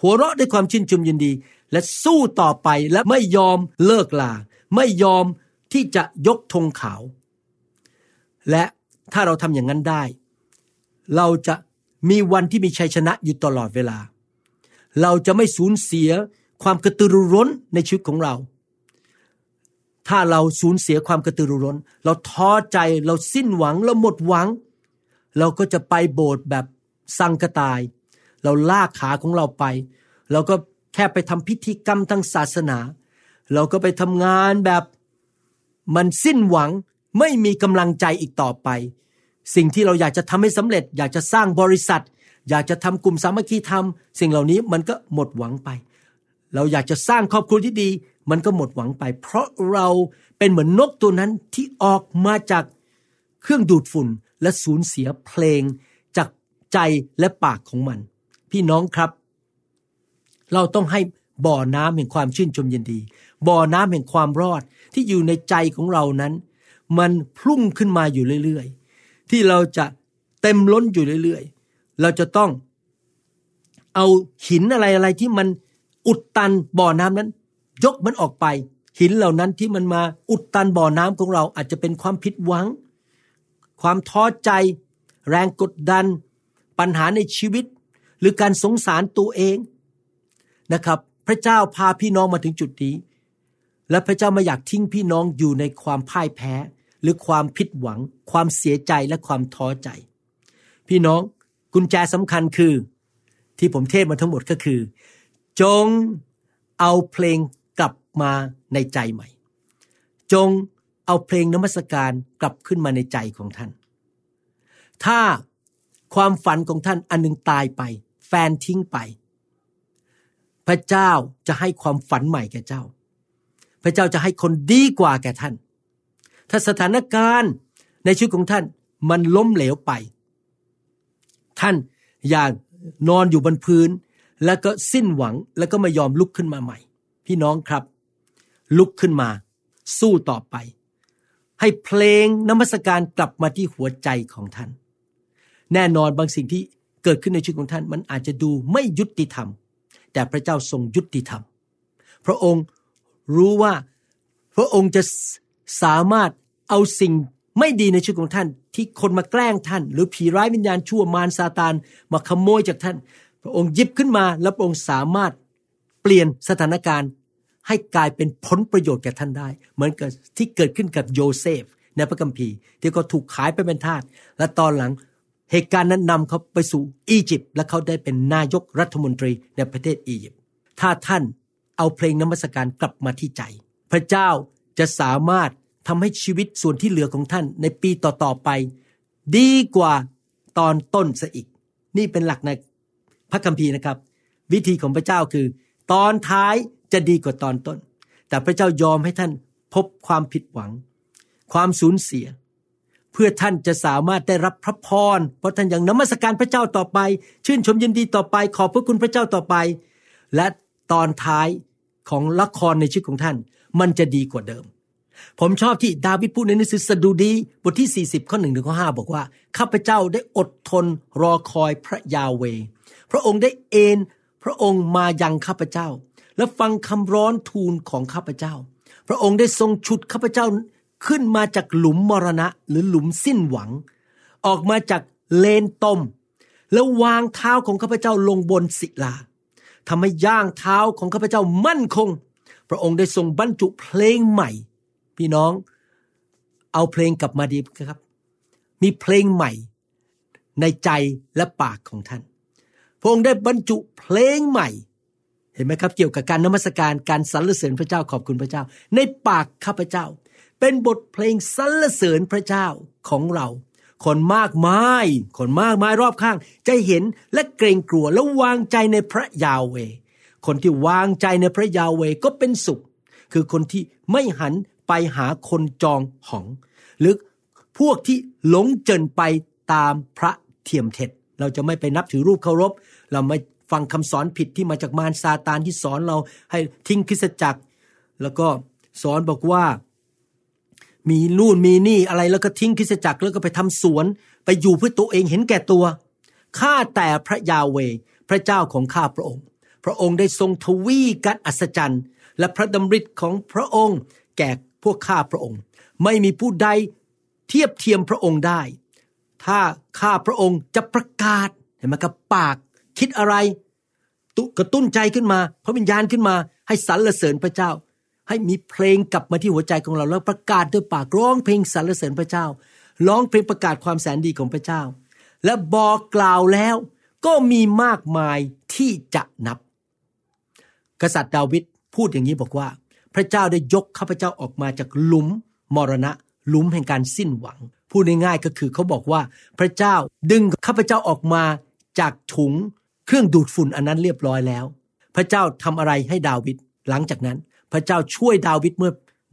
Speaker 3: หัวเราะด้วยความชื่นชมยินดี และสู้ต่อไปและไม่ยอมเลิกลา ไม่ยอมที่จะยกธงขาว และถ้าเราทำอย่างนั้นได้ เราจะมีวันที่มีชัยชนะอยู่ตลอดเวลา เราจะไม่สูญเสียความกระตือรือร้นในชีวิตของเรา ถ้าเราสูญเสียความกระตือรือร้น เราท้อใจเราสิ้นหวังเราหมดหวัง เราก็จะไปโบสถ์แบบสังกตาย เราลากขาของเราไป เราก็แค่ไปทำพิธีกรรมทางศาสนา เราก็ไปทำงานแบบมันสิ้นหวังไม่มีกำลังใจอีกต่อไป สิ่งที่เราอยากจะทำให้สำเร็จ อยากจะสร้างบริษัท อยากจะทำกลุ่มสามัคคีธรรม สิ่งเหล่านี้มันก็หมดหวังไป เราอยากจะสร้างครอบครัวที่ดี มันก็หมดหวังไป เพราะเราเป็นเหมือนนกตัวนั้นที่ออกมาจากเครื่องดูดฝุ่นและสูญเสียเพลงจากใจและปากของมัน พี่น้องครับ เราต้องให้บ่อน้ำแห่งความชื่นชมยินดี บ่อน้ำแห่งความรอดที่อยู่ในใจของเรานั้น มันพุ่งขึ้นมาอยู่เรื่อย ที่เราจะเต็มล้นอยู่เรื่อยๆ เราจะต้องเอาหินอะไรอะไรที่มันอุดตันบ่อน้ำนั้น ยกมันออกไป หินเหล่านั้นที่มันมาอุดตันบ่อน้ำของเราอาจจะเป็นความผิดหวัง ความท้อใจ แรงกดดัน ปัญหาในชีวิต หรือการสงสารตัวเองนะครับ พระเจ้าพาพี่น้องมาถึงจุดนี้ และพระเจ้าไม่อยากทิ้งพี่น้องอยู่ในความพ่ายแพ้ หรือความผิดหวัง ความเสียใจและความท้อใจ พี่น้องกุญแจสำคัญคือ ที่ผมเทศมาทั้งหมดก็คือ จงเอาเพลงกลับมาในใจใหม่ จงเอาเพลงนมัสการกลับขึ้นมาในใจของท่าน ถ้าความฝันของท่านอันหนึ่งตายไป แฟนทิ้งไป พระเจ้าจะให้ความฝันใหม่แก่เจ้า พระเจ้าจะให้คนดีกว่าแก่ท่าน ถ้าสถานการณ์ในชีวิตของท่านมันล้มเหลวไป ท่านอย่านอนอยู่บนพื้น แล้วก็สิ้นหวังแล้วก็ไม่ยอมลุกขึ้นมาใหม่ พี่น้องครับ ลุกขึ้นมา สู้ต่อไป ให้เพลงนมัสการกลับมาที่หัวใจของท่าน แน่นอนบางสิ่งที่เกิดขึ้นในชีวิตของท่าน มันอาจจะดูไม่ยุติธรรม แต่พระเจ้าทรงยุติธรรม พระองค์รู้ว่าพระองค์จะ สามารถเอาสิ่งไม่ดีในชีวิตของท่าน ที่คนมาแกล้งท่าน หรือผีร้ายวิญญาณชั่วมารซาตานมาขโมยจากท่าน พระองค์ยิบขึ้นมา แล้วพระองค์สามารถเปลี่ยนสถานการณ์ให้กลายเป็นผลประโยชน์แก่ท่านได้ เหมือนกับที่เกิดขึ้นกับโยเซฟในพระคัมภีร์ ที่เขาถูกขายไปเป็นทาสและตอนหลังเหตุการณ์นั้นนำเขาไปสู่อียิปต์และเขาได้เป็นนายกรัฐมนตรีในประเทศอียิปต์ถ้าท่านเอาเพลงนมัสการกลับมาที่ใจ พระเจ้า จะสามารถทำให้ชีวิตส่วนที่เหลือของท่านในปีต่อๆไป ดีกว่าตอนต้นซะอีก นี่เป็นหลักในพระคัมภีร์นะครับ วิธีของพระเจ้าคือ ตอนท้ายจะดีกว่าตอนต้น แต่พระเจ้ายอมให้ท่านพบความผิดหวัง ความสูญเสีย เพื่อท่านจะสามารถได้รับพระพรเพราะท่านยังนมัสการพระเจ้าต่อไป ชื่นชมยินดีต่อไป ขอบพระคุณพระเจ้าต่อไป และตอนท้ายของละครในชีวิตของท่าน มันจะดีกว่าเดิม ผมชอบที่ดาวิดพูดในหนังสือสดุดีบทที่ 40 ข้อหนึ่งถึงข้อห้าบอกว่า ข้าพเจ้าได้อดทนรอคอยพระยาเว พระองค์ได้เอ็นพระองค์มายังข้าพเจ้า และฟังคำร้อนทูลของข้าพเจ้า พระองค์ได้ทรงฉุดข้าพเจ้าขึ้นมาจากหลุมมรณะหรือหลุมสิ้นหวัง ออกมาจากเลนตม แล้ววางเท้าของข้าพเจ้าลงบนศิลาทำให้ย่างเท้าของข้าพเจ้ามั่นคง พระองค์ได้ทรงบรรจุเพลงใหม่ พี่น้องเอาเพลงกลับมาดีครับ มีเพลงใหม่ในใจและปากของท่าน พระองค์ได้บรรจุเพลงใหม่ เห็นไหมครับ เกี่ยวกับการนมัสการการสรรเสริญพระเจ้าขอบคุณพระเจ้า ในปากข้าพเจ้า เป็นบทเพลงสรรเสริญพระเจ้าของเรา คนมากมายคนมากมายรอบข้าง จะเห็นและเกรงกลัวและวางใจในพระยาเว คนที่วางใจในพระยาเวก็เป็นสุข คือคนที่ไม่หันไปหาคนจองหอง หรือพวกที่หลงเจินไปตามพระเทียมเท็จ เราจะไม่ไปนับถือรูปเคารพ เราไม่ฟังคำสอนผิดที่มาจากมารซาตานที่สอนเราให้ทิ้งคริสตจักร แล้วก็สอนบอกว่า มีนู่นมีนี่อะไรแล้วก็ทิ้งคริสตจักรแล้วก็ไปทำสวน ไปอยู่เพื่อตัวเองเห็นแก่ตัวข้าแต่พระยาเว พระเจ้าของข้าพระองค์ ระองค์ได้ทรงทวีการอัศจรรย์ และพระดำริของพระองค์แก่พวกข้าพระองค์ ไม่มีผู้ใดเทียบเทียมพระองค์ได้ ถ้าข้าพระองค์จะประกาศเห็นไหมครับปากคิดอะไรตุกระตุ้นใจขึ้นมา พระวิญญาณขึ้นมา ให้สรรเสริญพระเจ้า ให้มีเพลงกลับมาที่หัวใจของเราแล้วประกาศด้วยปากร้องเพลงสรรเสริญพระเจ้าร้องเพลงประกาศความแสนดีของพระเจ้า และบอกกล่าวแล้วก็มีมากมายที่จะนับ กษัตริย์ดาวิดพูดอย่างนี้บอกว่า พระเจ้าได้ยกข้าพเจ้าออกมาจากหลุมมรณะหลุมแห่งการสิ้นหวัง พูดง่ายๆก็คือเขาบอกว่าพระเจ้าดึงข้าพเจ้าออกมาจากถุงเครื่องดูดฝุ่นอันนั้นเรียบร้อยแล้ว พระเจ้าทำอะไรให้ดาวิดหลังจากนั้น พระเจ้าช่วยดาวิดเมื่อ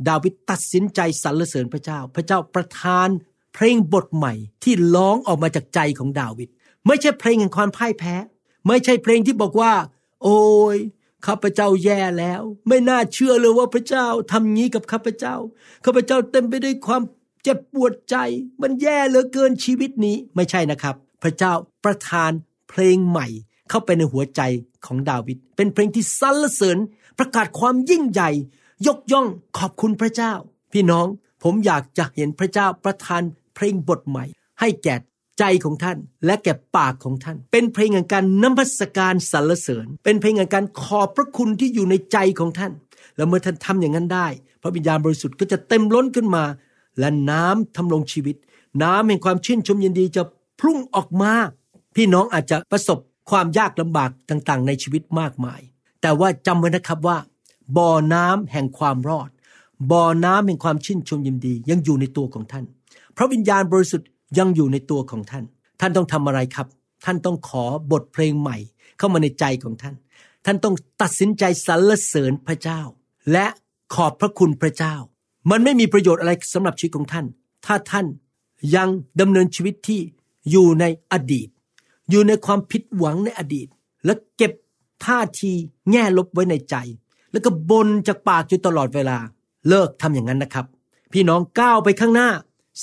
Speaker 3: ดาวิดตัดสินใจสรรเสริญพระเจ้า พระเจ้าประทาน เพลงบทใหม่ที่ร้องออกมาจากใจของดาวิดไม่ใช่เพลงแห่งความพ่ายแพ้ ไม่ใช่เพลงที่บอกว่า โอ้ย ข้าพเจ้าแย่แล้ว ไม่น่าเชื่อเลยว่าพระเจ้าทำงี้กับข้าพเจ้า ข้าพเจ้าเต็มไปด้วยความเจ็บปวดใจ มันแย่เหลือเกินชีวิตนี้ไม่ใช่นะครับ พระเจ้าประทานเพลงใหม่ เข้าไปในหัวใจของดาวิดเป็นเพลงที่สรรเสริญ ประกาศความยิ่งใหญ่ ยกย่องขอบคุณพระเจ้า พี่น้องผมอยากจะเห็นพระเจ้าประทานเพลงบทใหม่ ให้แก่ ใจของท่านและแก่ปากของท่าน เป็นเพลงแห่งการนมัสการสรรเสริญ เป็นเพลงแห่งการขอบพระคุณที่อยู่ในใจของท่าน แล้วเมื่อท่านทำอย่างนั้นได้ พระวิญญาณบริสุทธิ์ก็จะเต็มล้นขึ้นมา และน้ำทำลงชีวิต น้ำแห่งความชื่นชมยินดีจะพุ่งออกมา พี่น้องอาจจะประสบความยากลำบากต่างๆ ในชีวิตมากมาย แต่ว่าจำไว้นะครับว่า บ่อน้ำแห่งความรอด บ่อน้ำแห่งความชื่นชมยินดียังอยู่ในตัวของท่าน พระวิญญาณบริสุทธิ์ ยังอยู่ในตัวของท่าน ท่านต้องทำอะไรครับ ท่านต้องขอบทเพลงใหม่ เข้ามาในใจของท่าน ท่านต้องตัดสินใจสรรเสริญพระเจ้า และขอบพระคุณพระเจ้า มันไม่มีประโยชน์อะไรสำหรับชีวิตของท่าน ถ้าท่านยังดำเนินชีวิตที่อยู่ในอดีต อยู่ในความผิดหวังในอดีต และเก็บท่าทีแง่ลบไว้ในใจ แล้วก็บนจากปากอยู่ตลอดเวลา เลิกทำอย่างนั้นนะครับ พี่น้องก้าวไปข้างหน้า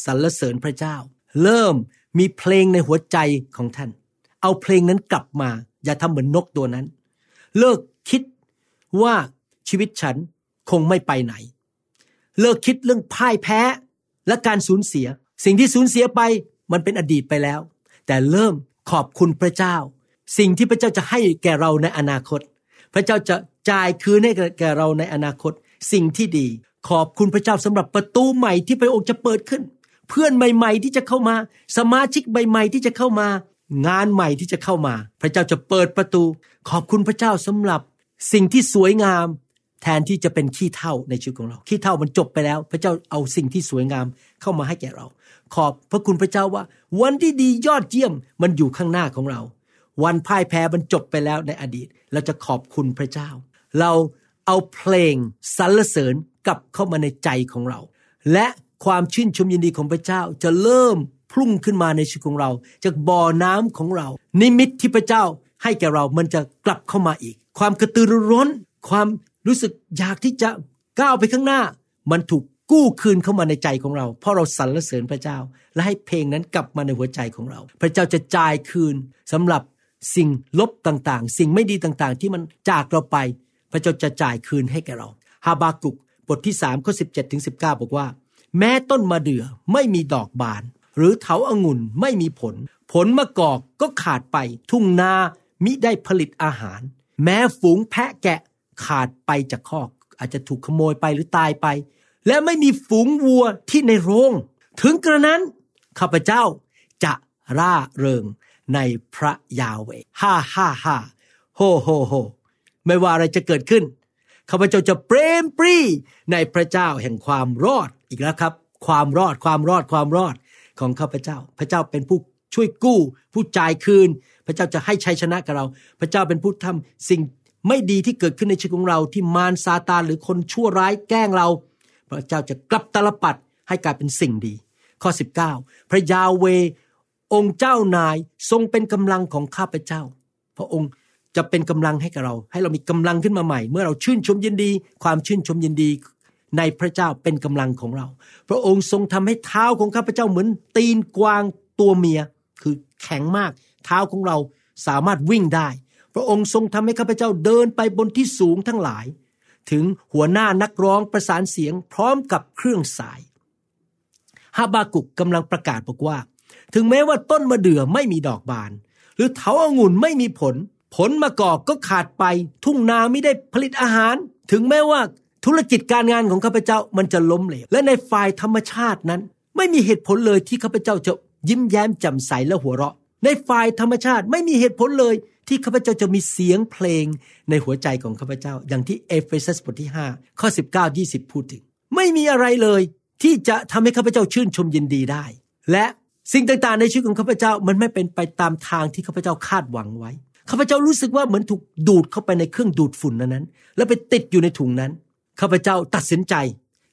Speaker 3: สรรเสริญพระเจ้า เริ่มมีเพลงในหัวใจของท่าน เอาเพลงนั้นกลับมา อย่าทำเหมือนนกตัวนั้น เลิกคิดว่าชีวิตฉันคงไม่ไปไหน เลิกคิดเรื่องพ่ายแพ้และการสูญเสีย สิ่งที่สูญเสียไปมันเป็นอดีตไปแล้ว แต่เริ่มขอบคุณพระเจ้า สิ่งที่พระเจ้าจะให้แก่เราในอนาคต พระเจ้าจะจ่ายคืนให้แก่เราในอนาคต สิ่งที่ดี ขอบคุณพระเจ้าสำหรับประตูใหม่ที่พระองค์จะเปิดขึ้น เพื่อนใหม่ ๆ ที่จะเข้ามา สมาชิกใหม่ ๆ ที่จะเข้ามา งานใหม่ที่จะเข้ามา พระเจ้าจะเปิดประตู ขอบคุณพระเจ้าสำหรับสิ่งที่สวยงาม แทนที่จะเป็นขี้เท่าในชีวิตของเรา ขี้เท่ามันจบไปแล้ว พระเจ้าเอาสิ่งที่สวยงามเข้ามาให้แก่เรา ขอบพระคุณพระเจ้าว่า วันที่ดียอดเยี่ยมมันอยู่ข้างหน้าของเรา วันพ่ายแพ้มันจบไปแล้วในอดีต เราจะขอบคุณพระเจ้า เราเอาเพลงสรรเสริญกลับเข้ามาในใจของเรา และ ความชื่นชมยินดีของพระเจ้าจะเริ่มพุ่งขึ้นมาในชีวิตของเรา จากบ่อน้ำของเรา นิมิตที่พระเจ้าให้แก่เรามันจะกลับเข้ามาอีก ความกระตือรือร้น ความรู้สึกอยากที่จะก้าวไปข้างหน้า มันถูกกู้คืนเข้ามาในใจของเรา เพราะเราสรรเสริญพระเจ้า และให้เพลงนั้นกลับมาในหัวใจของเรา พระเจ้าจะจ่ายคืนสำหรับสิ่งลบต่างๆ สิ่งไม่ดีต่างๆ ที่มันจากเราไป พระเจ้าจะจ่ายคืนให้แก่เราฮาบากุกบทที่3ข้อ17ถึง19 บอกว่า แม้ต้นมะเดื่อไม่มีดอกบาน หรือเถาอางุ่นไม่มีผล ผลมะกอกก็ขาดไป ทุ่งนามิได้ผลิตอาหาร แม้ฝูงแพะแกะขาดไปจากคอก อาจจะถูกขโมยไปหรือตายไป และไม่มีฝูงวัวที่ในโรง ถึงกระนั้น ข้าพเจ้าจะร่าเริงในพระยาเวห์ ฮ่าฮ่าฮ่าโฮโฮโฮไม่ว่าอะไรจะเกิดขึ้น ข้าพเจ้าจะเปรมปรีดิ์ในพระเจ้าแห่งความรอด อีกแล้วครับ ความรอดความรอดความรอดของข้าพเจ้า พระเจ้าเป็นผู้ช่วยกู้ ผู้จ่ายคืน พระเจ้าจะให้ชัยชนะกับเรา พระเจ้าเป็นผู้ทำสิ่งไม่ดีที่เกิดขึ้นในชีวิตของเราที่มารซาตานหรือคนชั่วร้ายแกล้งเรา พระเจ้าจะกลับตลปัดให้กลายเป็นสิ่งดี ข้อ 19 พระยาเว องค์เจ้านายทรงเป็นกำลังของข้าพเจ้า พระองค์จะเป็นกำลังให้กับเรา ให้เรามีกำลังขึ้นมาใหม่ เมื่อเราชื่นชมยินดี ความชื่นชมยินดี ในพระเจ้าเป็นกำลังของเรา พระองค์ทรงทำให้เท้าของข้าพเจ้าเหมือน ตีนกวางตัวเมีย คือแข็งมาก เท้าของเราสามารถวิ่งได้ พระองค์ทรงทำให้ข้าพเจ้าเดินไปบนที่สูงทั้งหลาย ถึงหัวหน้านักร้องประสานเสียงพร้อมกับเครื่องสายฮาบากุกกำลังประกาศบอกว่า ถึงแม้ว่าต้นมะเดื่อไม่มีดอกบาน หรือเถาอางุ่นไม่มีผล ผลมะกอกก็ขาดไปทุ่งนาไม่ได้ผลิตอาหาร ถึงแม้ว่า ธุรกิจการงานของข้าพเจ้ามันจะล้มเหลว และในฝ่ายธรรมชาตินั้น ไม่มีเหตุผลเลยที่ข้าพเจ้าจะยิ้มแย้มแจ่มใสและหัวเราะ ในฝ่ายธรรมชาติไม่มีเหตุผลเลยที่ข้าพเจ้าจะมีเสียงเพลงในหัวใจของข้าพเจ้า อย่างที่เอเฟซัสบทที่ 5 ข้อ 19 20 พูดถึง ไม่มีอะไรเลยที่จะทำให้ข้าพเจ้าชื่นชมยินดีได้ และสิ่งต่างๆ ในชีวิตของข้าพเจ้ามันไม่เป็นไปตามทางที่ข้าพเจ้าคาดหวังไว้ข้าพเจ้ารู้สึกว่าเหมือนถูกดูดเข้าไปในเครื่องดูดฝุ่นนั้น แล้วไปติดอยู่ในถุงนั้น ข้าพเจ้าตัดสินใจ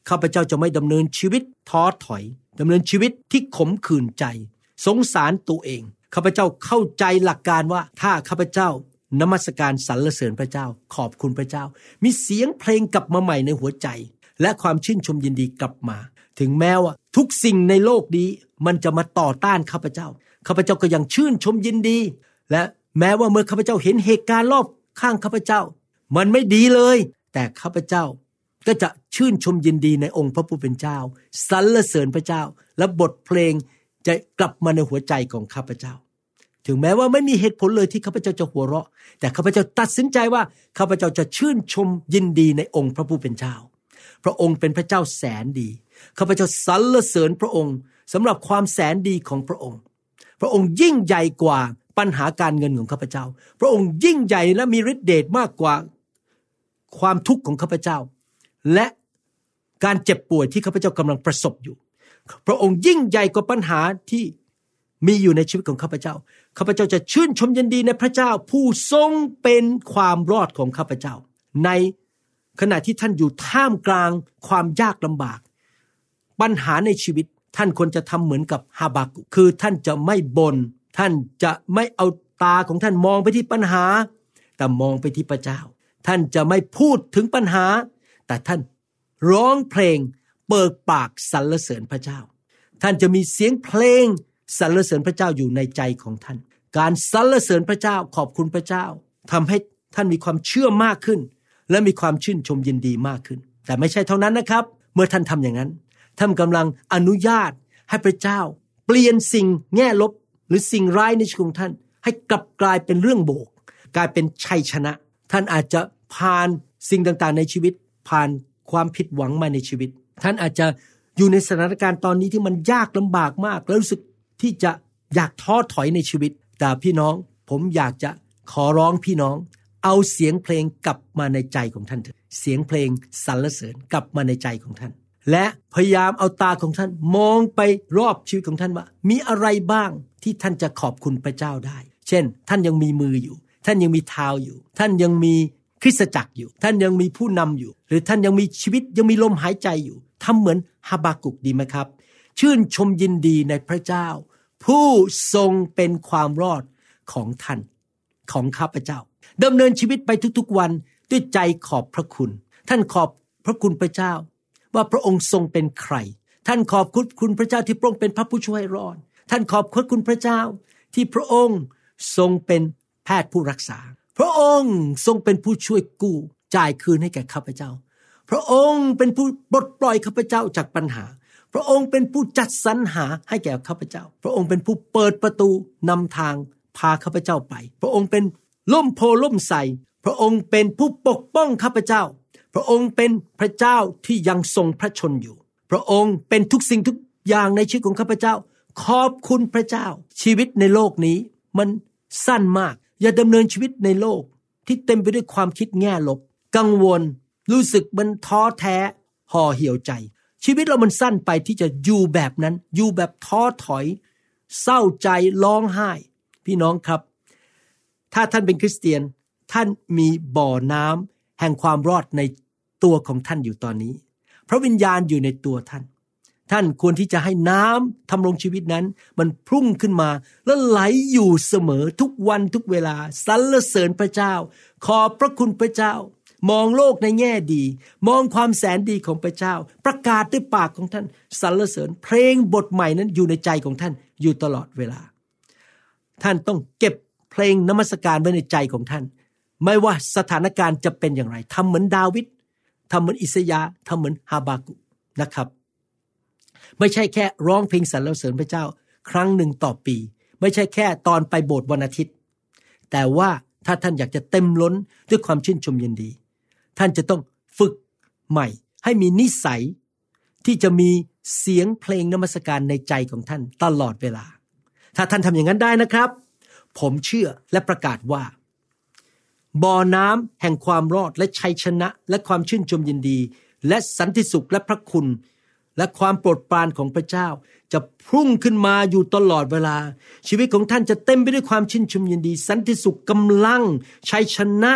Speaker 3: ข้าพเจ้าจะไม่ดำเนินชีวิตท้อถอยดำเนินชีวิตที่ขมขื่นใจ สงสารตัวเอง ข้าพเจ้าเข้าใจหลักการว่าถ้าข้าพเจ้านมัสการสรรเสริญพระเจ้า ขอบคุณพระเจ้า มีเสียงเพลงกลับมาใหม่ในหัวใจ และความชื่นชมยินดีกลับมา ถึงแม้ว่าทุกสิ่งในโลกนี้มันจะมาต่อต้านข้าพเจ้า ข้าพเจ้าก็ยังชื่นชมยินดี และแม้ว่าเมื่อข้าพเจ้าเห็นเหตุการณ์รอบข้างข้าพเจ้า มันไม่ดีเลย แต่ข้าพเจ้า ก็จะชื่นชมยินดีในองค์พระผู้เป็นเจ้าสรรเสริญพระเจ้า และบทเพลงจะกลับมาในหัวใจของข้าพเจ้า ถึงแม้ว่าไม่มีเหตุผลเลยที่ข้าพเจ้าจะหัวเราะ แต่ข้าพเจ้าตัดสินใจว่าข้าพเจ้าจะชื่นชมยินดีในองค์พระผู้เป็นเจ้า พระองค์เป็นพระเจ้าแสนดีข้าพเจ้าสรรเสริญพระองค์สำหรับความแสนดีของพระองค์ พระองค์ยิ่งใหญ่กว่าปัญหาการเงินของข้าพเจ้า พระองค์ยิ่งใหญ่และมีฤทธิเดชมากกว่าความทุกข์ของข้าพเจ้า และการเจ็บป่วยที่ข้าพเจ้ากำลังประสบอยู่ พระองค์ยิ่งใหญ่กว่าปัญหาที่มีอยู่ในชีวิตของข้าพเจ้า ข้าพเจ้าจะชื่นชมยินดีในพระเจ้าผู้ทรงเป็นความรอดของข้าพเจ้า ในขณะที่ท่านอยู่ท่ามกลางความยากลำบาก ปัญหาในชีวิตท่านควรจะทำเหมือนกับฮาบากุคือท่านจะไม่บน่นท่านจะไม่เอาตาของท่านมองไปที่ปัญหา แต่มองไปที่พระเจ้า ท่านจะไม่พูดถึงปัญหา แต่ท่านร้องเพลงเปิดปากสรรเสริญพระเจ้า ท่านจะมีเสียงเพลงสรรเสริญพระเจ้าอยู่ในใจของท่าน การสรรเสริญพระเจ้าขอบคุณพระเจ้าทำให้ท่านมีความเชื่อมากขึ้น และมีความชื่นชมยินดีมากขึ้น แต่ไม่ใช่เท่านั้นนะครับ เมื่อท่านทำอย่างนั้น ท่านกำลังอนุญาตให้พระเจ้า เปลี่ยนสิ่งแง่ลบหรือสิ่งร้ายในชีวิตของท่าน ให้กลับกลายเป็นเรื่องโบก กลายเป็นชัยชนะ ท่านอาจจะผ่านสิ่งต่างๆในชีวิต ผ่านความผิดหวังมาในชีวิต ท่านอาจจะอยู่ในสถานการณ์ตอนนี้ที่มันยากลำบากมาก แล้วรู้สึกที่จะอยากท้อถอยในชีวิต แต่พี่น้องผมอยากจะขอร้องพี่น้อง เอาเสียงเพลงกลับมาในใจของท่านเถอะเสียงเพลงสรรเสริญกลับมาในใจของท่าน และพยายามเอาตาของท่านมองไปรอบชีวิตของท่านว่า มีอะไรบ้างที่ท่านจะขอบคุณพระเจ้าได้ เช่น ท่านยังมีมืออยู่ ท่านยังมีเท้าอยู่ ท่านยังมี คริสตจักรอยู่ ท่านยังมีผู้นำอยู่ หรือท่านยังมีชีวิตยังมีลมหายใจอยู่ทำเหมือนฮาบากุกดีไหมครับ ชื่นชมยินดีในพระเจ้า ผู้ทรงเป็นความรอดของท่านของข้าพเจ้าดำเนินชีวิตไปทุกๆวันด้วยใจขอบพระคุณ ท่านขอบพระคุณพระเจ้า ว่าพระองค์ทรงเป็นใคร ท่านขอบคุณพระเจ้าที่พระองค์เป็นพระผู้ช่วยรอด ท่านขอบคุณพระเจ้า ที่พระองค์ทรงเป็นแพทย์ผู้รักษา พระองค์ทรงเป็นผู้ช่วยกู้จ่ายคืนให้แก่ข้าพเจ้า พระองค์เป็นผู้ปลดปล่อยข้าพเจ้าจากปัญหา พระองค์เป็นผู้จัดสรรหาให้แก่ข้าพเจ้า พระองค์เป็นผู้เปิดประตูนำทางพาข้าพเจ้าไป พระองค์เป็นล่มโพล่มใส พระองค์เป็นผู้ปกป้องข้าพเจ้า พระองค์เป็นพระเจ้าที่ยังทรงพระชนอยู่ พระองค์เป็นทุกสิ่งทุกอย่างในชีวิตของข้าพเจ้า ขอบคุณพระเจ้า ชีวิตในโลกนี้ มันสั้นมาก อย่าดำเนินชีวิตในโลกที่เต็มไปด้วยความคิดแง่ลบ กังวล รู้สึกมันท้อแท้ห่อเหี่ยวใจ ชีวิตเรามันสั้นไปที่จะอยู่แบบนั้น อยู่แบบท้อถอย เศร้าใจร้องไห้ พี่น้องครับ ถ้าท่านเป็นคริสเตียนท่านมีบ่อน้ำแห่งความรอดในตัวของท่านอยู่ตอนนี้ พระวิญญาณอยู่ในตัวท่าน ท่านควรที่จะให้น้ำทำลงชีวิตนั้น มันพุ่งขึ้นมา แล้วไหลอยู่เสมอทุกวันทุกเวลาสรรเสริญพระเจ้า ขอบพระคุณพระเจ้า มองโลกในแง่ดี มองความแสนดีของพระเจ้า ประกาศด้วยปากของท่านสรรเสริญเพลงบทใหม่นั้นอยู่ในใจของท่านอยู่ตลอดเวลา ท่านต้องเก็บเพลงนมัสการไว้ในใจของท่าน ไม่ว่าสถานการณ์จะเป็นอย่างไรทำเหมือนดาวิดทำเหมือนอิสยาทำเหมือนฮาบากุนะครับ ไม่ใช่แค่ร้องเพลงสรรเสริญพระเจ้า ครั้งหนึ่งต่อปี ไม่ใช่แค่ตอนไปโบสถ์วันอาทิตย์ แต่ว่าถ้าท่านอยากจะเต็มล้นด้วยความชื่นชมยินดี ท่านจะต้องฝึกใหม่ ให้มีนิสัย ที่จะมีเสียงเพลงนมัสการในใจของท่านตลอดเวลา ถ้าท่านทำอย่างนั้นได้นะครับ ผมเชื่อและประกาศว่าบ่อน้ำแห่งความรอดและชัยชนะ และความชื่นชมยินดี และสันติสุขและพระคุณ และความโปรดปรานของพระเจ้า จะพุ่งขึ้นมาอยู่ตลอดเวลา ชีวิตของท่านจะเต็มไปด้วยความชื่นชมยินดี สันติสุขกำลัง ชัยชนะ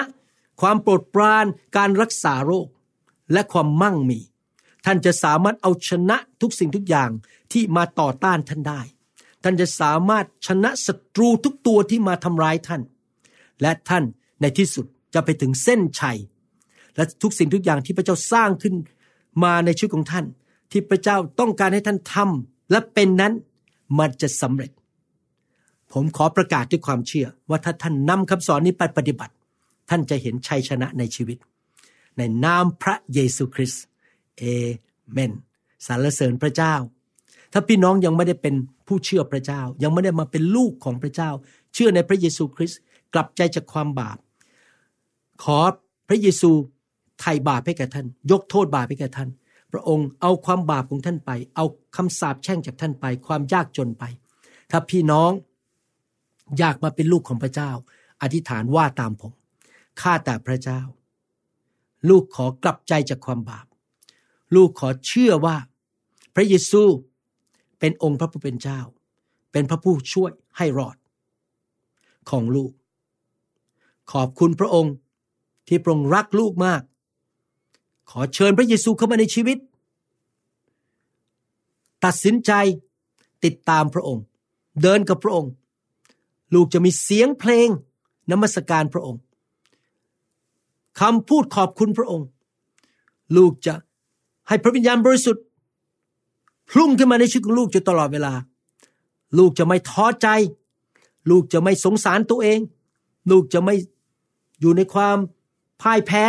Speaker 3: ความโปรดปรานการรักษาโรค และความมั่งมี ท่านจะสามารถเอาชนะทุกสิ่งทุกอย่างที่มาต่อต้านท่านได้ ท่านจะสามารถชนะศัตรูทุกตัวที่มาทำร้ายท่าน และท่านในที่สุดจะไปถึงเส้นชัย และทุกสิ่งทุกอย่างที่พระเจ้าสร้างขึ้นมาในชีวิตของท่าน ที่พระเจ้าต้องการให้ท่านทำและเป็นนั้นมันจะสำเร็จ ผมขอประกาศด้วยความเชื่อ ว่าถ้าท่านนำคำสอนนี้ไปปฏิบัติ ท่านจะเห็นชัยชนะในชีวิต ในนามพระเยซูคริสต์เอเมนสรรเสริญพระเจ้า ถ้าพี่น้องยังไม่ได้เป็นผู้เชื่อพระเจ้า ยังไม่ได้มาเป็นลูกของพระเจ้า เชื่อในพระเยซูคริสต์กลับใจจากความบาป ขอพระเยซูไถ่บาปให้แก่ท่าน ยกโทษบาปให้แก่ท่าน พระองค์เอาความบาปของท่านไป เอาคำสาปแช่งจากท่านไป ความยากจนไป ถ้าพี่น้องอยากมาเป็นลูกของพระเจ้า อธิษฐานว่าตามผม ข้าแต่พระเจ้า ลูกขอกลับใจจากความบาป ลูกขอเชื่อว่า พระเยซูเป็นองค์พระผู้เป็นเจ้า เป็นพระผู้ช่วยให้รอด ของลูก ขอบคุณพระองค์ที่พระองค์รักลูกมาก ขอเชิญพระเยซูเข้ามาในชีวิต ตัดสินใจติดตามพระองค์ เดินกับพระองค์ ลูกจะมีเสียงเพลงนมัสการพระองค์คำพูดขอบคุณพระองค์ ลูกจะให้พระวิญญาณบริสุทธิ์พุ่งขึ้นมาในชีวิตของลูกจนตลอดเวลา ลูกจะไม่ท้อใจ ลูกจะไม่สงสารตัวเอง ลูกจะไม่อยู่ในความพ่ายแพ้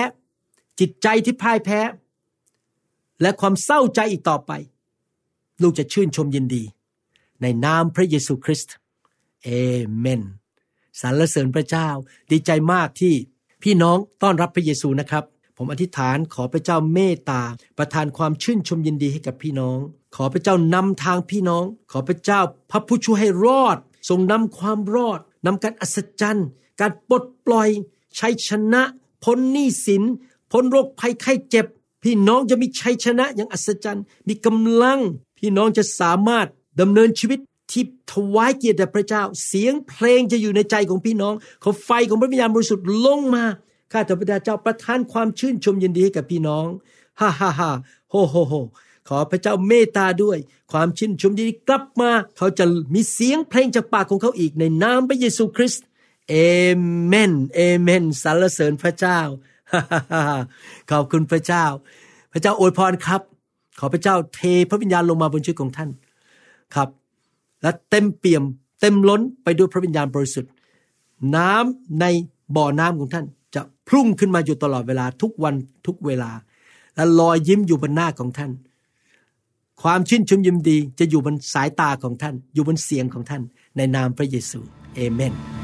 Speaker 3: จิตใจที่พ่ายแพ้ และความเศร้าใจอีกต่อไป ลูกจะชื่นชมยินดี ในนามพระเยซูคริสต์เอเมนสรรเสริญพระเจ้า ดีใจมากที่พี่น้องต้อนรับพระเยซูนะครับ ผมอธิษฐานขอพระเจ้าเมตตา ประทานความชื่นชมยินดีให้กับพี่น้อง ขอพระเจ้านำทางพี่น้อง ขอพระเจ้าพระผู้ช่วยให้รอด ทรงนำความรอดนำการอัศจรรย์ การปลดปล่อยชัยชนะพ้นหนี้สิน พ้นโรคภัยไข้เจ็บ พี่น้องจะมีชัยชนะอย่างอัศจรรย์ มีกำลัง พี่น้องจะสามารถดำเนินชีวิตที่ถวายเกียรติแด่พระเจ้า เสียงเพลงจะอยู่ในใจของพี่น้องขาไฟของพระวิญญาณบริสุทธิ์ลงมาข้าแต่พระเจ้าประทานความชื่นชมยินดีให้กับพี่น้องฮ่าฮ่าฮ่าโฮโฮโฮขอพระเจ้าเมตตาด้วย ความชื่นชมยินดีกลับมา เขาจะมีเสียงเพลงจากปากของเขาอีกในนามพระเยซูคริสต์เอเมนเอเมนสรรเสริญพระเจ้า ขอบคุณพระเจ้า พระเจ้าอวยพรครับ ขอพระเจ้าเทพระวิญญาณลงมาบนชีวิตของท่านครับ และเต็มเปี่ยมเต็มล้นไปด้วยพระวิญญาณบริสุทธิ์ น้ำในบ่อน้ำของท่าน จะพุ่งขึ้นมาอยู่ตลอดเวลาทุกวันทุกเวลา และลอยยิ้มอยู่บนหน้าของท่าน ความชื่นชมยิมดีจะอยู่บนสายตาของท่าน อยู่บนเสียงของท่าน ในนามพระเยซูเอเมน